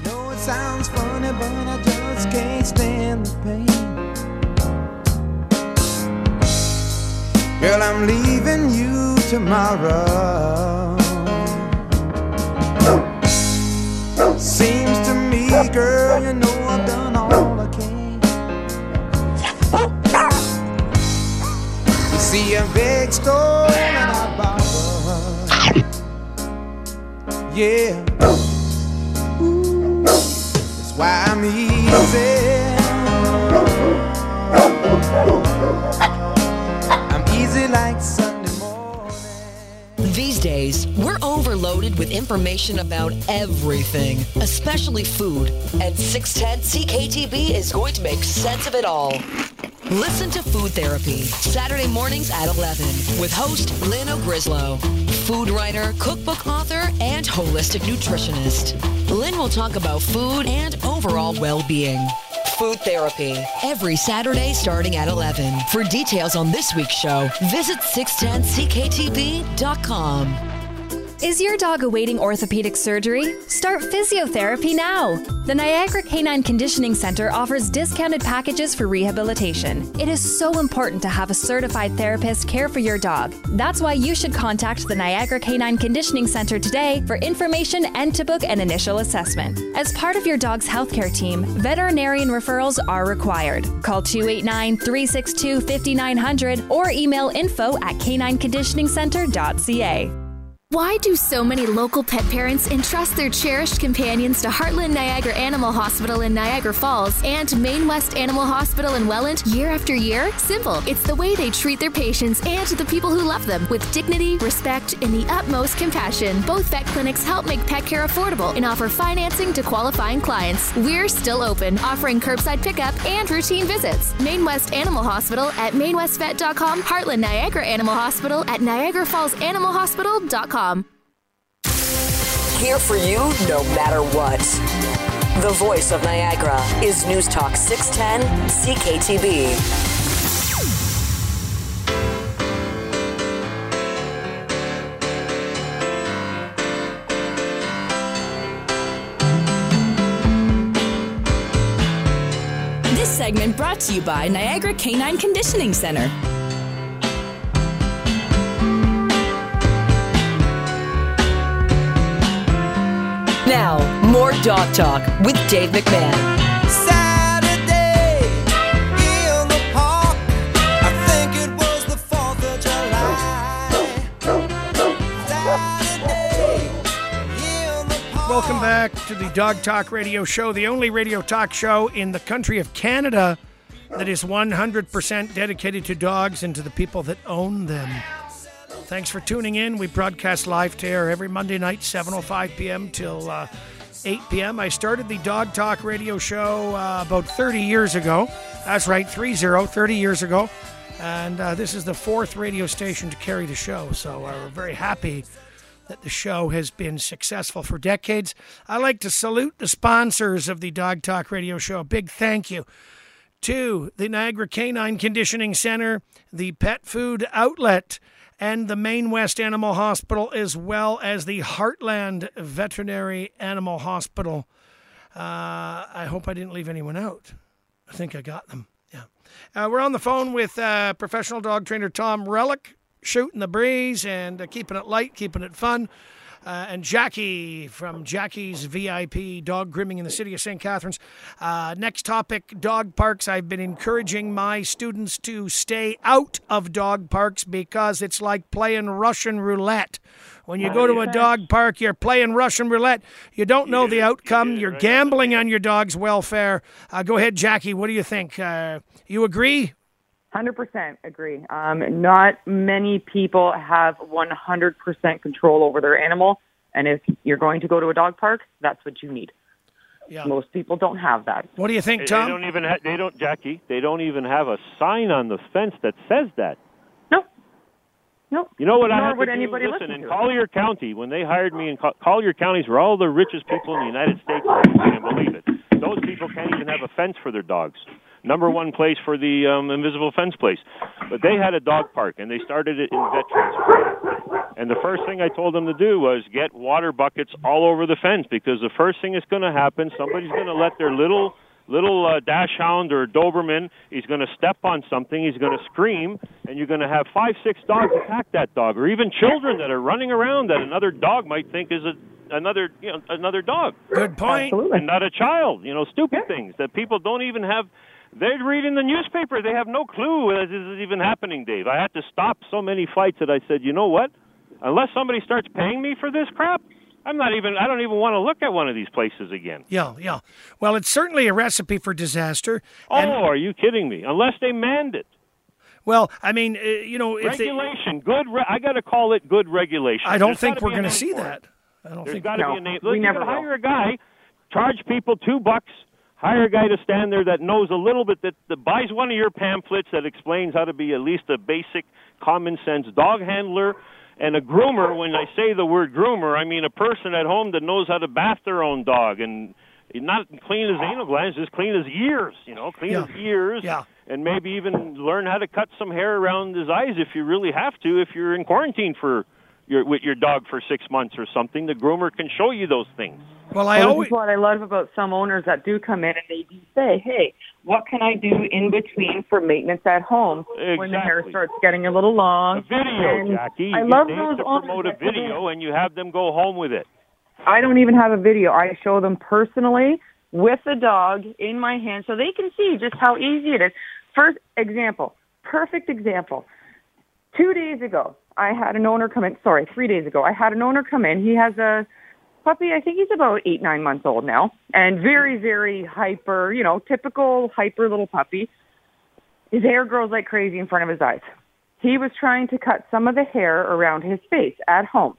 Speaker 18: No, it sounds funny, but I just can't stand the pain. Girl, I'm leaving you tomorrow. Seems to me, girl, you know see a big store and. Yeah. Ooh, that's why I'm easy. I'm easy like Sunday morning.
Speaker 16: These days, we're overloaded with information about everything, especially food. And 610 CKTB is going to make sense of it all. Listen to Food Therapy, Saturday mornings at 11, with host Lynn Ogryzlo, food writer, cookbook author, and holistic nutritionist. Lynn will talk about food and overall well being. Food Therapy, every Saturday starting at 11. For details on this week's show, visit 610ckTB.com.
Speaker 11: Is your dog awaiting orthopedic surgery? Start physiotherapy now. The Niagara Canine Conditioning Center offers discounted packages for rehabilitation. It is so important to have a certified therapist care for your dog. That's why you should contact the Niagara Canine Conditioning Center today for information and to book an initial assessment. As part of your dog's healthcare team, veterinarian referrals are required. Call 289 362 5900 or email info at canineconditioningcenter.ca.
Speaker 9: Why do so many local pet parents entrust their cherished companions to Heartland Niagara Animal Hospital in Niagara Falls and Main West Animal Hospital in Welland year after year? Simple. It's the way they treat their patients and the people who love them with dignity, respect, and the utmost compassion. Both vet clinics help make pet care affordable and offer financing to qualifying clients. We're still open, offering curbside pickup and routine visits. Main West Animal Hospital at mainwestvet.com, Heartland Niagara Animal Hospital at niagarafallsanimalhospital.com.
Speaker 16: Here for you no matter what. The voice of Niagara is News Talk 610 CKTB.
Speaker 3: This segment brought to you by Niagara Canine Conditioning Center. Now, more Dog Talk with Dave McMahon.
Speaker 18: Saturday in the park. I think it was the 4th of July. Saturday in the park.
Speaker 4: Welcome back to the Dog Talk Radio Show, the only radio talk show in the country of Canada that is 100% dedicated to dogs and to the people that own them. Thanks for tuning in. We broadcast live to air every Monday night, 7.05 p.m. till uh, 8 p.m. I started the Dog Talk radio show uh, about 30 years ago. That's right, 30, 30 years ago. And uh, this is the fourth radio station to carry the show. So uh, we're very happy that the show has been successful for decades. I like to salute the sponsors of the Dog Talk radio show. A big thank you to the Niagara Canine Conditioning Center, the Pet Food Outlet, and the Main West Animal Hospital, as well as the Heartland Veterinary Animal Hospital. Uh, I hope I didn't leave anyone out. I think I got them. Yeah. Uh, we're on the phone with uh, professional dog trainer Tom Relic, shooting the breeze and uh, keeping it light, keeping it fun. Uh, and Jackie from Jackie's VIP Dog Grooming in the city of St. Catharines. Uh, next topic dog parks. I've been encouraging my students to stay out of dog parks because it's like playing Russian roulette. When you go to a dog park, you're playing Russian roulette. You don't know the outcome. You're gambling on your dog's welfare. Uh, go ahead, Jackie. What do you think? Uh, you agree?
Speaker 13: Hundred percent agree. Um, not many people have one hundred percent control over their animal, and if you're going to go to a dog park, that's what you need.
Speaker 4: Yeah.
Speaker 13: Most people don't have that.
Speaker 4: What do you think,
Speaker 14: They,
Speaker 4: Tom?
Speaker 14: they don't even. Ha- they don't, Jackie. They don't even have a sign on the fence that says that.
Speaker 13: Nope. Nope.
Speaker 14: You know what I have
Speaker 13: would
Speaker 14: to
Speaker 13: anybody
Speaker 14: do? Listen,
Speaker 13: listen
Speaker 14: in
Speaker 13: to it.
Speaker 14: Collier County, when they hired me in Col- Collier counties, were all the richest people in the United States. You can't believe it. Those people can't even have a fence for their dogs. Number one place for the um, invisible fence place. But they had a dog park, and they started it in Veterans Square. And the first thing I told them to do was get water buckets all over the fence because the first thing that's going to happen, somebody's going to let their little little uh, dachshund or Doberman, he's going to step on something, he's going to scream, and you're going to have five, six dogs attack that dog, or even children that are running around that another dog might think is a another you know another dog.
Speaker 4: Good point. Absolutely.
Speaker 14: And not a child. You know, stupid things that people don't even have. They're reading the newspaper. They have no clue that this is even happening, Dave. I had to stop so many fights that I said, you know what? Unless somebody starts paying me for this crap, I'm not even. I don't even want to look at one of these places again.
Speaker 4: Yeah, yeah. Well, it's certainly a recipe for disaster.
Speaker 14: Oh,
Speaker 4: And-
Speaker 14: are you kidding me? Unless they manned it.
Speaker 4: well, I mean, uh, you know, if they,
Speaker 14: regulation, good. Re- I got to call it good regulation.
Speaker 4: I don't
Speaker 14: There's
Speaker 4: think we're going to see that. I don't
Speaker 14: There's
Speaker 4: think
Speaker 14: got to
Speaker 13: No,
Speaker 14: be a name.
Speaker 13: we
Speaker 14: Look, you
Speaker 13: never
Speaker 14: could
Speaker 13: will.
Speaker 14: hire a guy, charge people two bucks, hire a guy to stand there that knows a little bit that, that buys one of your pamphlets that explains how to be at least a basic common sense dog handler and a groomer. When I say the word groomer, I mean a person at home that knows how to bath their own dog and not clean his anal glands, just clean his ears. You know, clean
Speaker 4: Yeah.
Speaker 14: his ears.
Speaker 4: Yeah.
Speaker 14: And maybe even learn how to cut some hair around his eyes if you really have to. If you're in quarantine for your with your dog for six months or something, the groomer can show you those things.
Speaker 4: Well, I
Speaker 13: Well,
Speaker 4: always
Speaker 13: what I love about some owners that do come in and they do say, "Hey, what can I do in between for maintenance at home when the hair starts getting a little long?"
Speaker 14: A video,
Speaker 13: And
Speaker 14: Jackie.
Speaker 13: I
Speaker 14: you
Speaker 13: love
Speaker 14: get
Speaker 13: those
Speaker 14: to
Speaker 13: owners
Speaker 14: promote a
Speaker 13: that
Speaker 14: video, and you have them go home with it.
Speaker 13: I don't even have a video. I show them personally with the dog in my hand so they can see just how easy it is. First example, perfect example. Two days ago, I had an owner come in. Sorry, three days ago, I had an owner come in. He has a puppy. I think he's about eight, nine months old now, and very, very hyper. You know, typical hyper little puppy. His hair grows like crazy in front of his eyes. He was trying to cut some of the hair around his face at home.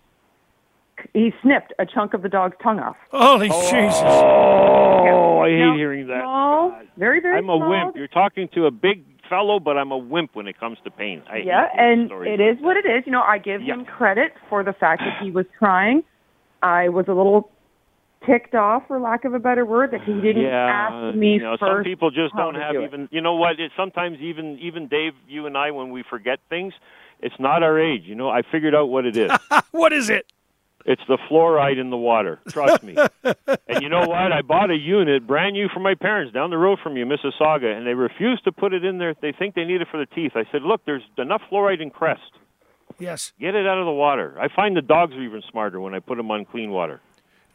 Speaker 13: He snipped a chunk of the dog's tongue off.
Speaker 4: Holy oh, Jesus!
Speaker 14: Oh, I hate
Speaker 13: Now,
Speaker 14: hearing that.
Speaker 13: Small, very, very
Speaker 14: I'm a wimp. You're talking to a big fellow, but I'm a wimp when it comes to pain. I
Speaker 13: Yeah, and
Speaker 14: stories
Speaker 13: it is what it is. You know, I give
Speaker 14: Yeah.
Speaker 13: him credit for the fact that he was trying. I was a little ticked off, for lack of a better word, that he didn't
Speaker 14: yeah,
Speaker 13: ask me
Speaker 14: you know,
Speaker 13: first.
Speaker 14: some people just don't have
Speaker 13: do it.
Speaker 14: even. You know what? It's sometimes even even Dave, you and I, when we forget things, it's not our age. You know, I figured out what it is.
Speaker 4: what is it?
Speaker 14: It's the fluoride in the water. Trust me. and you know what? I bought a unit brand new for my parents down the road from you, Mississauga, and they refuse to put it in there. They think they need it for the teeth. I said, look, there's enough fluoride in Crest.
Speaker 4: Yes.
Speaker 14: Get it out of the water. I find the dogs are even smarter when I put them on clean water.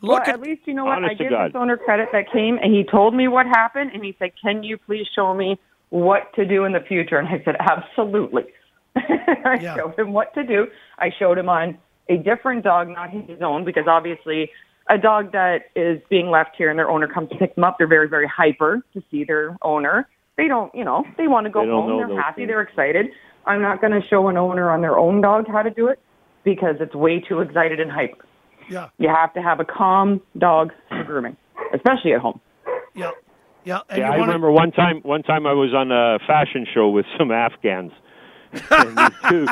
Speaker 13: well, at, least you know what? I
Speaker 14: to
Speaker 13: give
Speaker 14: God.
Speaker 13: this owner credit that came and he told me what happened and he said, "Can you please show me what to do in the future?" And I said, "Absolutely." I showed him what to do. I showed him on a different dog, not his own, because obviously a dog that is being left here and their owner comes to pick them up, they're very, very hyper to see their owner. They don't, you know, they want to go
Speaker 14: They
Speaker 13: home. They're happy.
Speaker 14: things.
Speaker 13: They're excited. I'm not going to show an owner on their own dog how to do it because it's way too excited and hyper.
Speaker 4: Yeah.
Speaker 13: You have to have a calm dog for grooming, especially at home.
Speaker 4: Yeah. Yeah. And
Speaker 14: yeah,
Speaker 4: you
Speaker 14: I
Speaker 4: wanna-
Speaker 14: remember one time. One time, I was on a fashion show with some Afghans. And these two,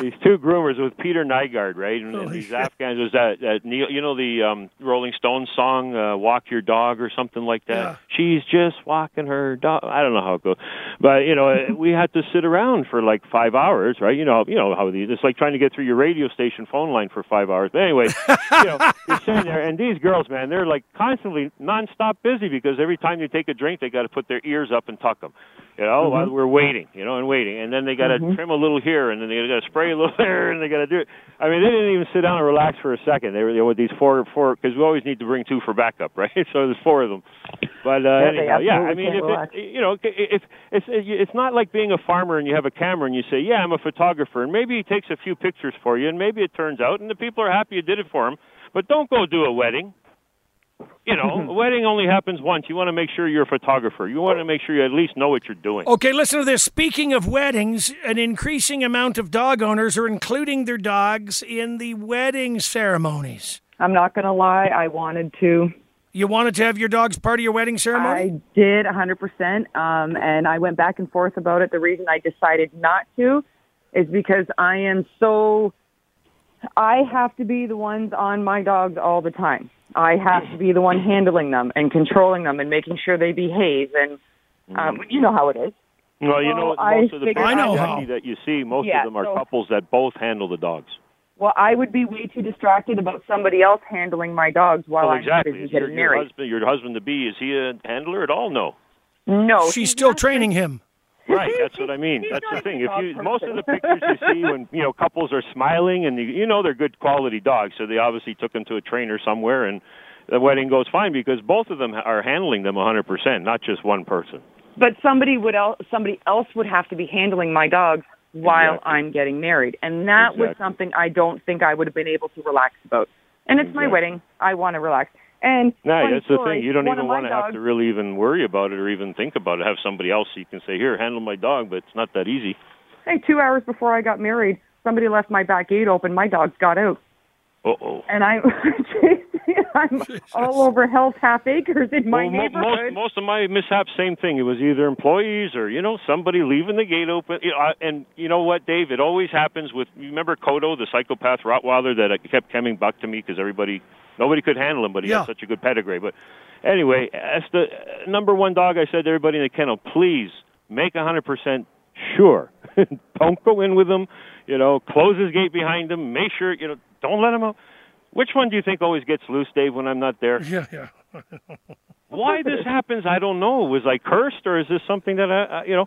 Speaker 14: these two groomers with Peter Nygard, right? And, and these
Speaker 4: shit.
Speaker 14: Afghans was that, that Neil, you know the um, Rolling Stones song uh, "Walk Your Dog" or something like that. She's just walking her dog. I don't know how it goes, but you know, we had to sit around for like five hours, right? You know, you know how these. It's like trying to get through your radio station phone line for five hours. But anyway, you know, you're sitting there, and these girls, man, they're like constantly nonstop busy because every time you take a drink, they got to put their ears up and tuck them. You know,
Speaker 13: Mm-hmm.
Speaker 14: while we're waiting, you know, and waiting, and then they got to
Speaker 13: Mhm.
Speaker 14: trim a little here, and then they got to spray a little there, and they got to do it. I mean, they didn't even sit down and relax for a second. They were there with these four, four, because we always need to bring two for backup, right? So there's four of them. But uh,
Speaker 13: Yeah,
Speaker 14: anyhow, yeah, I mean, if
Speaker 13: relax.
Speaker 14: it, you know, if it's it's not like being a farmer and you have a camera and you say, yeah, I'm a photographer, and maybe he takes a few pictures for you, and maybe it turns out, and the people are happy you did it for him. But don't go do a wedding. You know, a wedding only happens once. You want to make sure you're a photographer. You want to make sure you at least know what you're doing.
Speaker 4: Okay, listen to this. Speaking of weddings, an increasing amount of dog owners are including their dogs in the wedding ceremonies.
Speaker 13: I'm not going to lie, I wanted to.
Speaker 4: You wanted to have your dogs part of your wedding ceremony?
Speaker 13: I did 100%, um, and I went back and forth about it. The reason I decided not to is because I am so. I have to be the ones on my dogs all the time. I have to be the one handling them and controlling them and making sure they behave. And um, you know how it is.
Speaker 14: Well, you
Speaker 13: So
Speaker 14: know,
Speaker 13: I
Speaker 14: most of the
Speaker 13: figured
Speaker 14: pictures,
Speaker 13: I know how.
Speaker 14: that you see, most
Speaker 13: Yeah,
Speaker 14: of them are
Speaker 13: so-
Speaker 14: couples that both handle the dogs.
Speaker 13: Well, I would be way too distracted about somebody else handling my dogs while
Speaker 14: well,
Speaker 13: I'm
Speaker 14: exactly.
Speaker 13: busy
Speaker 14: Is your,
Speaker 13: getting
Speaker 14: your
Speaker 13: married.
Speaker 14: husband, your husband to be, is he a handler at all? No.
Speaker 13: No,
Speaker 4: She's still training him.
Speaker 14: Right, that's what I mean. That's the thing. If you most of the pictures you see when you know couples are smiling and you, you know they're good quality dogs, so they obviously took them to a trainer somewhere, and the wedding goes fine because both of them are handling them 100%, not just one person.
Speaker 13: But somebody would el- somebody else would have to be handling my dogs while
Speaker 14: Exactly.
Speaker 13: I'm getting married, and that was something I don't think I would have been able to relax about. And it's my wedding; I want to relax. And
Speaker 14: No, that's the thing. You don't even want to have to really even worry about it or even think about it. Have somebody else you can say, "Here, handle my dog," but it's not that easy.
Speaker 13: Hey, two hours before I got married, somebody left my back gate open. My dogs got out,
Speaker 14: Uh oh.
Speaker 13: and I I'm all over Hell's Half Acres in my
Speaker 14: well, mo-
Speaker 13: neighborhood.
Speaker 14: most most of my mishaps, same thing. It was either employees or you know somebody leaving the gate open. You know, I- and you know what, Dave? It always happens with. You remember Kodo, the psychopath Rottweiler that uh, kept coming back to me because everybody, nobody could handle him, but he
Speaker 4: Yeah.
Speaker 14: had such a good pedigree. But anyway, as the uh, number one dog, I said to everybody in the kennel, please make a hundred percent sure. don't go in with him. You know, close his gate behind him. Make sure you know. Don't let him out. Which one do you think always gets loose, Dave, when I'm not there?
Speaker 4: Yeah, yeah.
Speaker 14: Why this happens, I don't know. Was I cursed, or is this something that I, I you know,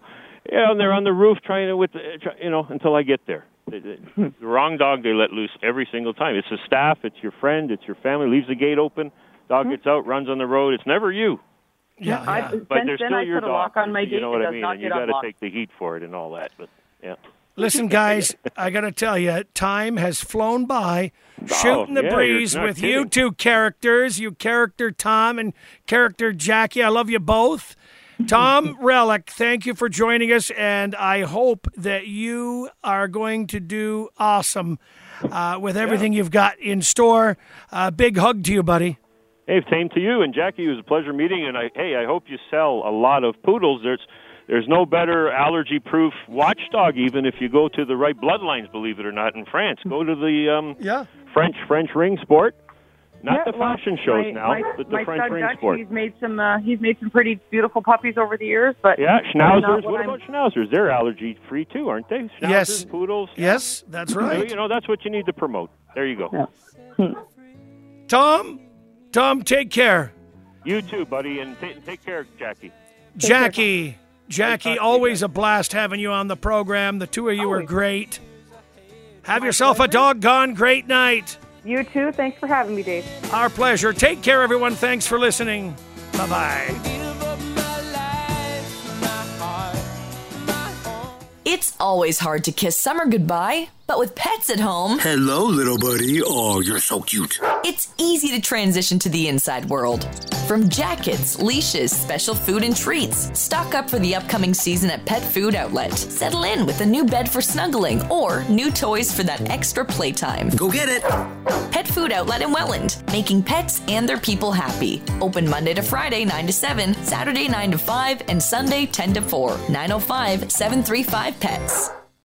Speaker 14: yeah, and they're on the roof trying to with, the, try, you know, until I get there. The, the, hmm. the wrong dog they let loose every single time. It's the staff, it's your friend, it's your family. Leaves the gate open, dog hmm. gets out, runs on the road. It's never you.
Speaker 4: Yeah,
Speaker 13: I,
Speaker 4: yeah.
Speaker 14: But
Speaker 13: since
Speaker 14: they're
Speaker 13: then,
Speaker 14: still
Speaker 13: I
Speaker 14: your
Speaker 13: put a
Speaker 14: dog.
Speaker 13: lock on my
Speaker 14: you know what I mean? And you got to take the heat for it and all that. But yeah.
Speaker 4: Listen, guys, I got to tell you, time has flown by shooting the
Speaker 14: yeah,
Speaker 4: breeze with you two characters, you character Tom and character Jackie. I love you both. Tom Relic, thank you for joining us, and I hope that you are going to do awesome uh, with everything you've got in store. Uh, big hug to you, buddy.
Speaker 14: Hey, same to you and Jackie. It was a pleasure meeting. And I, hey, I hope you sell a lot of poodles. There's there's no better allergy-proof watchdog, even if you go to the right bloodlines. Believe it or not, in France, go to the um,
Speaker 4: Yeah.
Speaker 14: French French ring sport, not
Speaker 13: Yeah,
Speaker 14: the
Speaker 13: well,
Speaker 14: fashion shows
Speaker 13: my,
Speaker 14: now,
Speaker 13: my,
Speaker 14: but the
Speaker 13: my
Speaker 14: French
Speaker 13: son
Speaker 14: ring
Speaker 13: Dutch,
Speaker 14: sport.
Speaker 13: He's made some. Uh, he's made some pretty beautiful puppies over the years, but
Speaker 14: Yeah, schnauzers.
Speaker 13: what
Speaker 14: What about schnauzers? They're allergy-free too, aren't they? Schnauzers,
Speaker 4: Yes.
Speaker 14: poodles.
Speaker 4: Yes, that's
Speaker 14: So,
Speaker 4: right.
Speaker 14: You know, that's what you need to promote. There you go.
Speaker 4: Tom, Tom, take care.
Speaker 14: You too, buddy, and ta take care, Jackie.
Speaker 4: Jackie, Jackie, always a blast having you on the program. The two of you are great. Have yourself a doggone great night.
Speaker 13: You too. Thanks for having me, Dave.
Speaker 4: Our pleasure. Take care, everyone. Thanks for listening. Bye bye.
Speaker 3: It's always hard to kiss summer goodbye, but with pets at home,
Speaker 12: Hello, little buddy. Oh, you're so cute.
Speaker 3: it's easy to transition to the inside world. From jackets, leashes, special food and treats, stock up for the upcoming season at Pet Food Outlet. Settle in with a new bed for snuggling or new toys for that extra playtime.
Speaker 12: Go get it.
Speaker 3: Pet Food Outlet in Welland, making pets and their people happy. Open Monday to Friday, 9 to 7, Saturday, 9 to 5, and Sunday, 10 to 4. 905 735 Pets.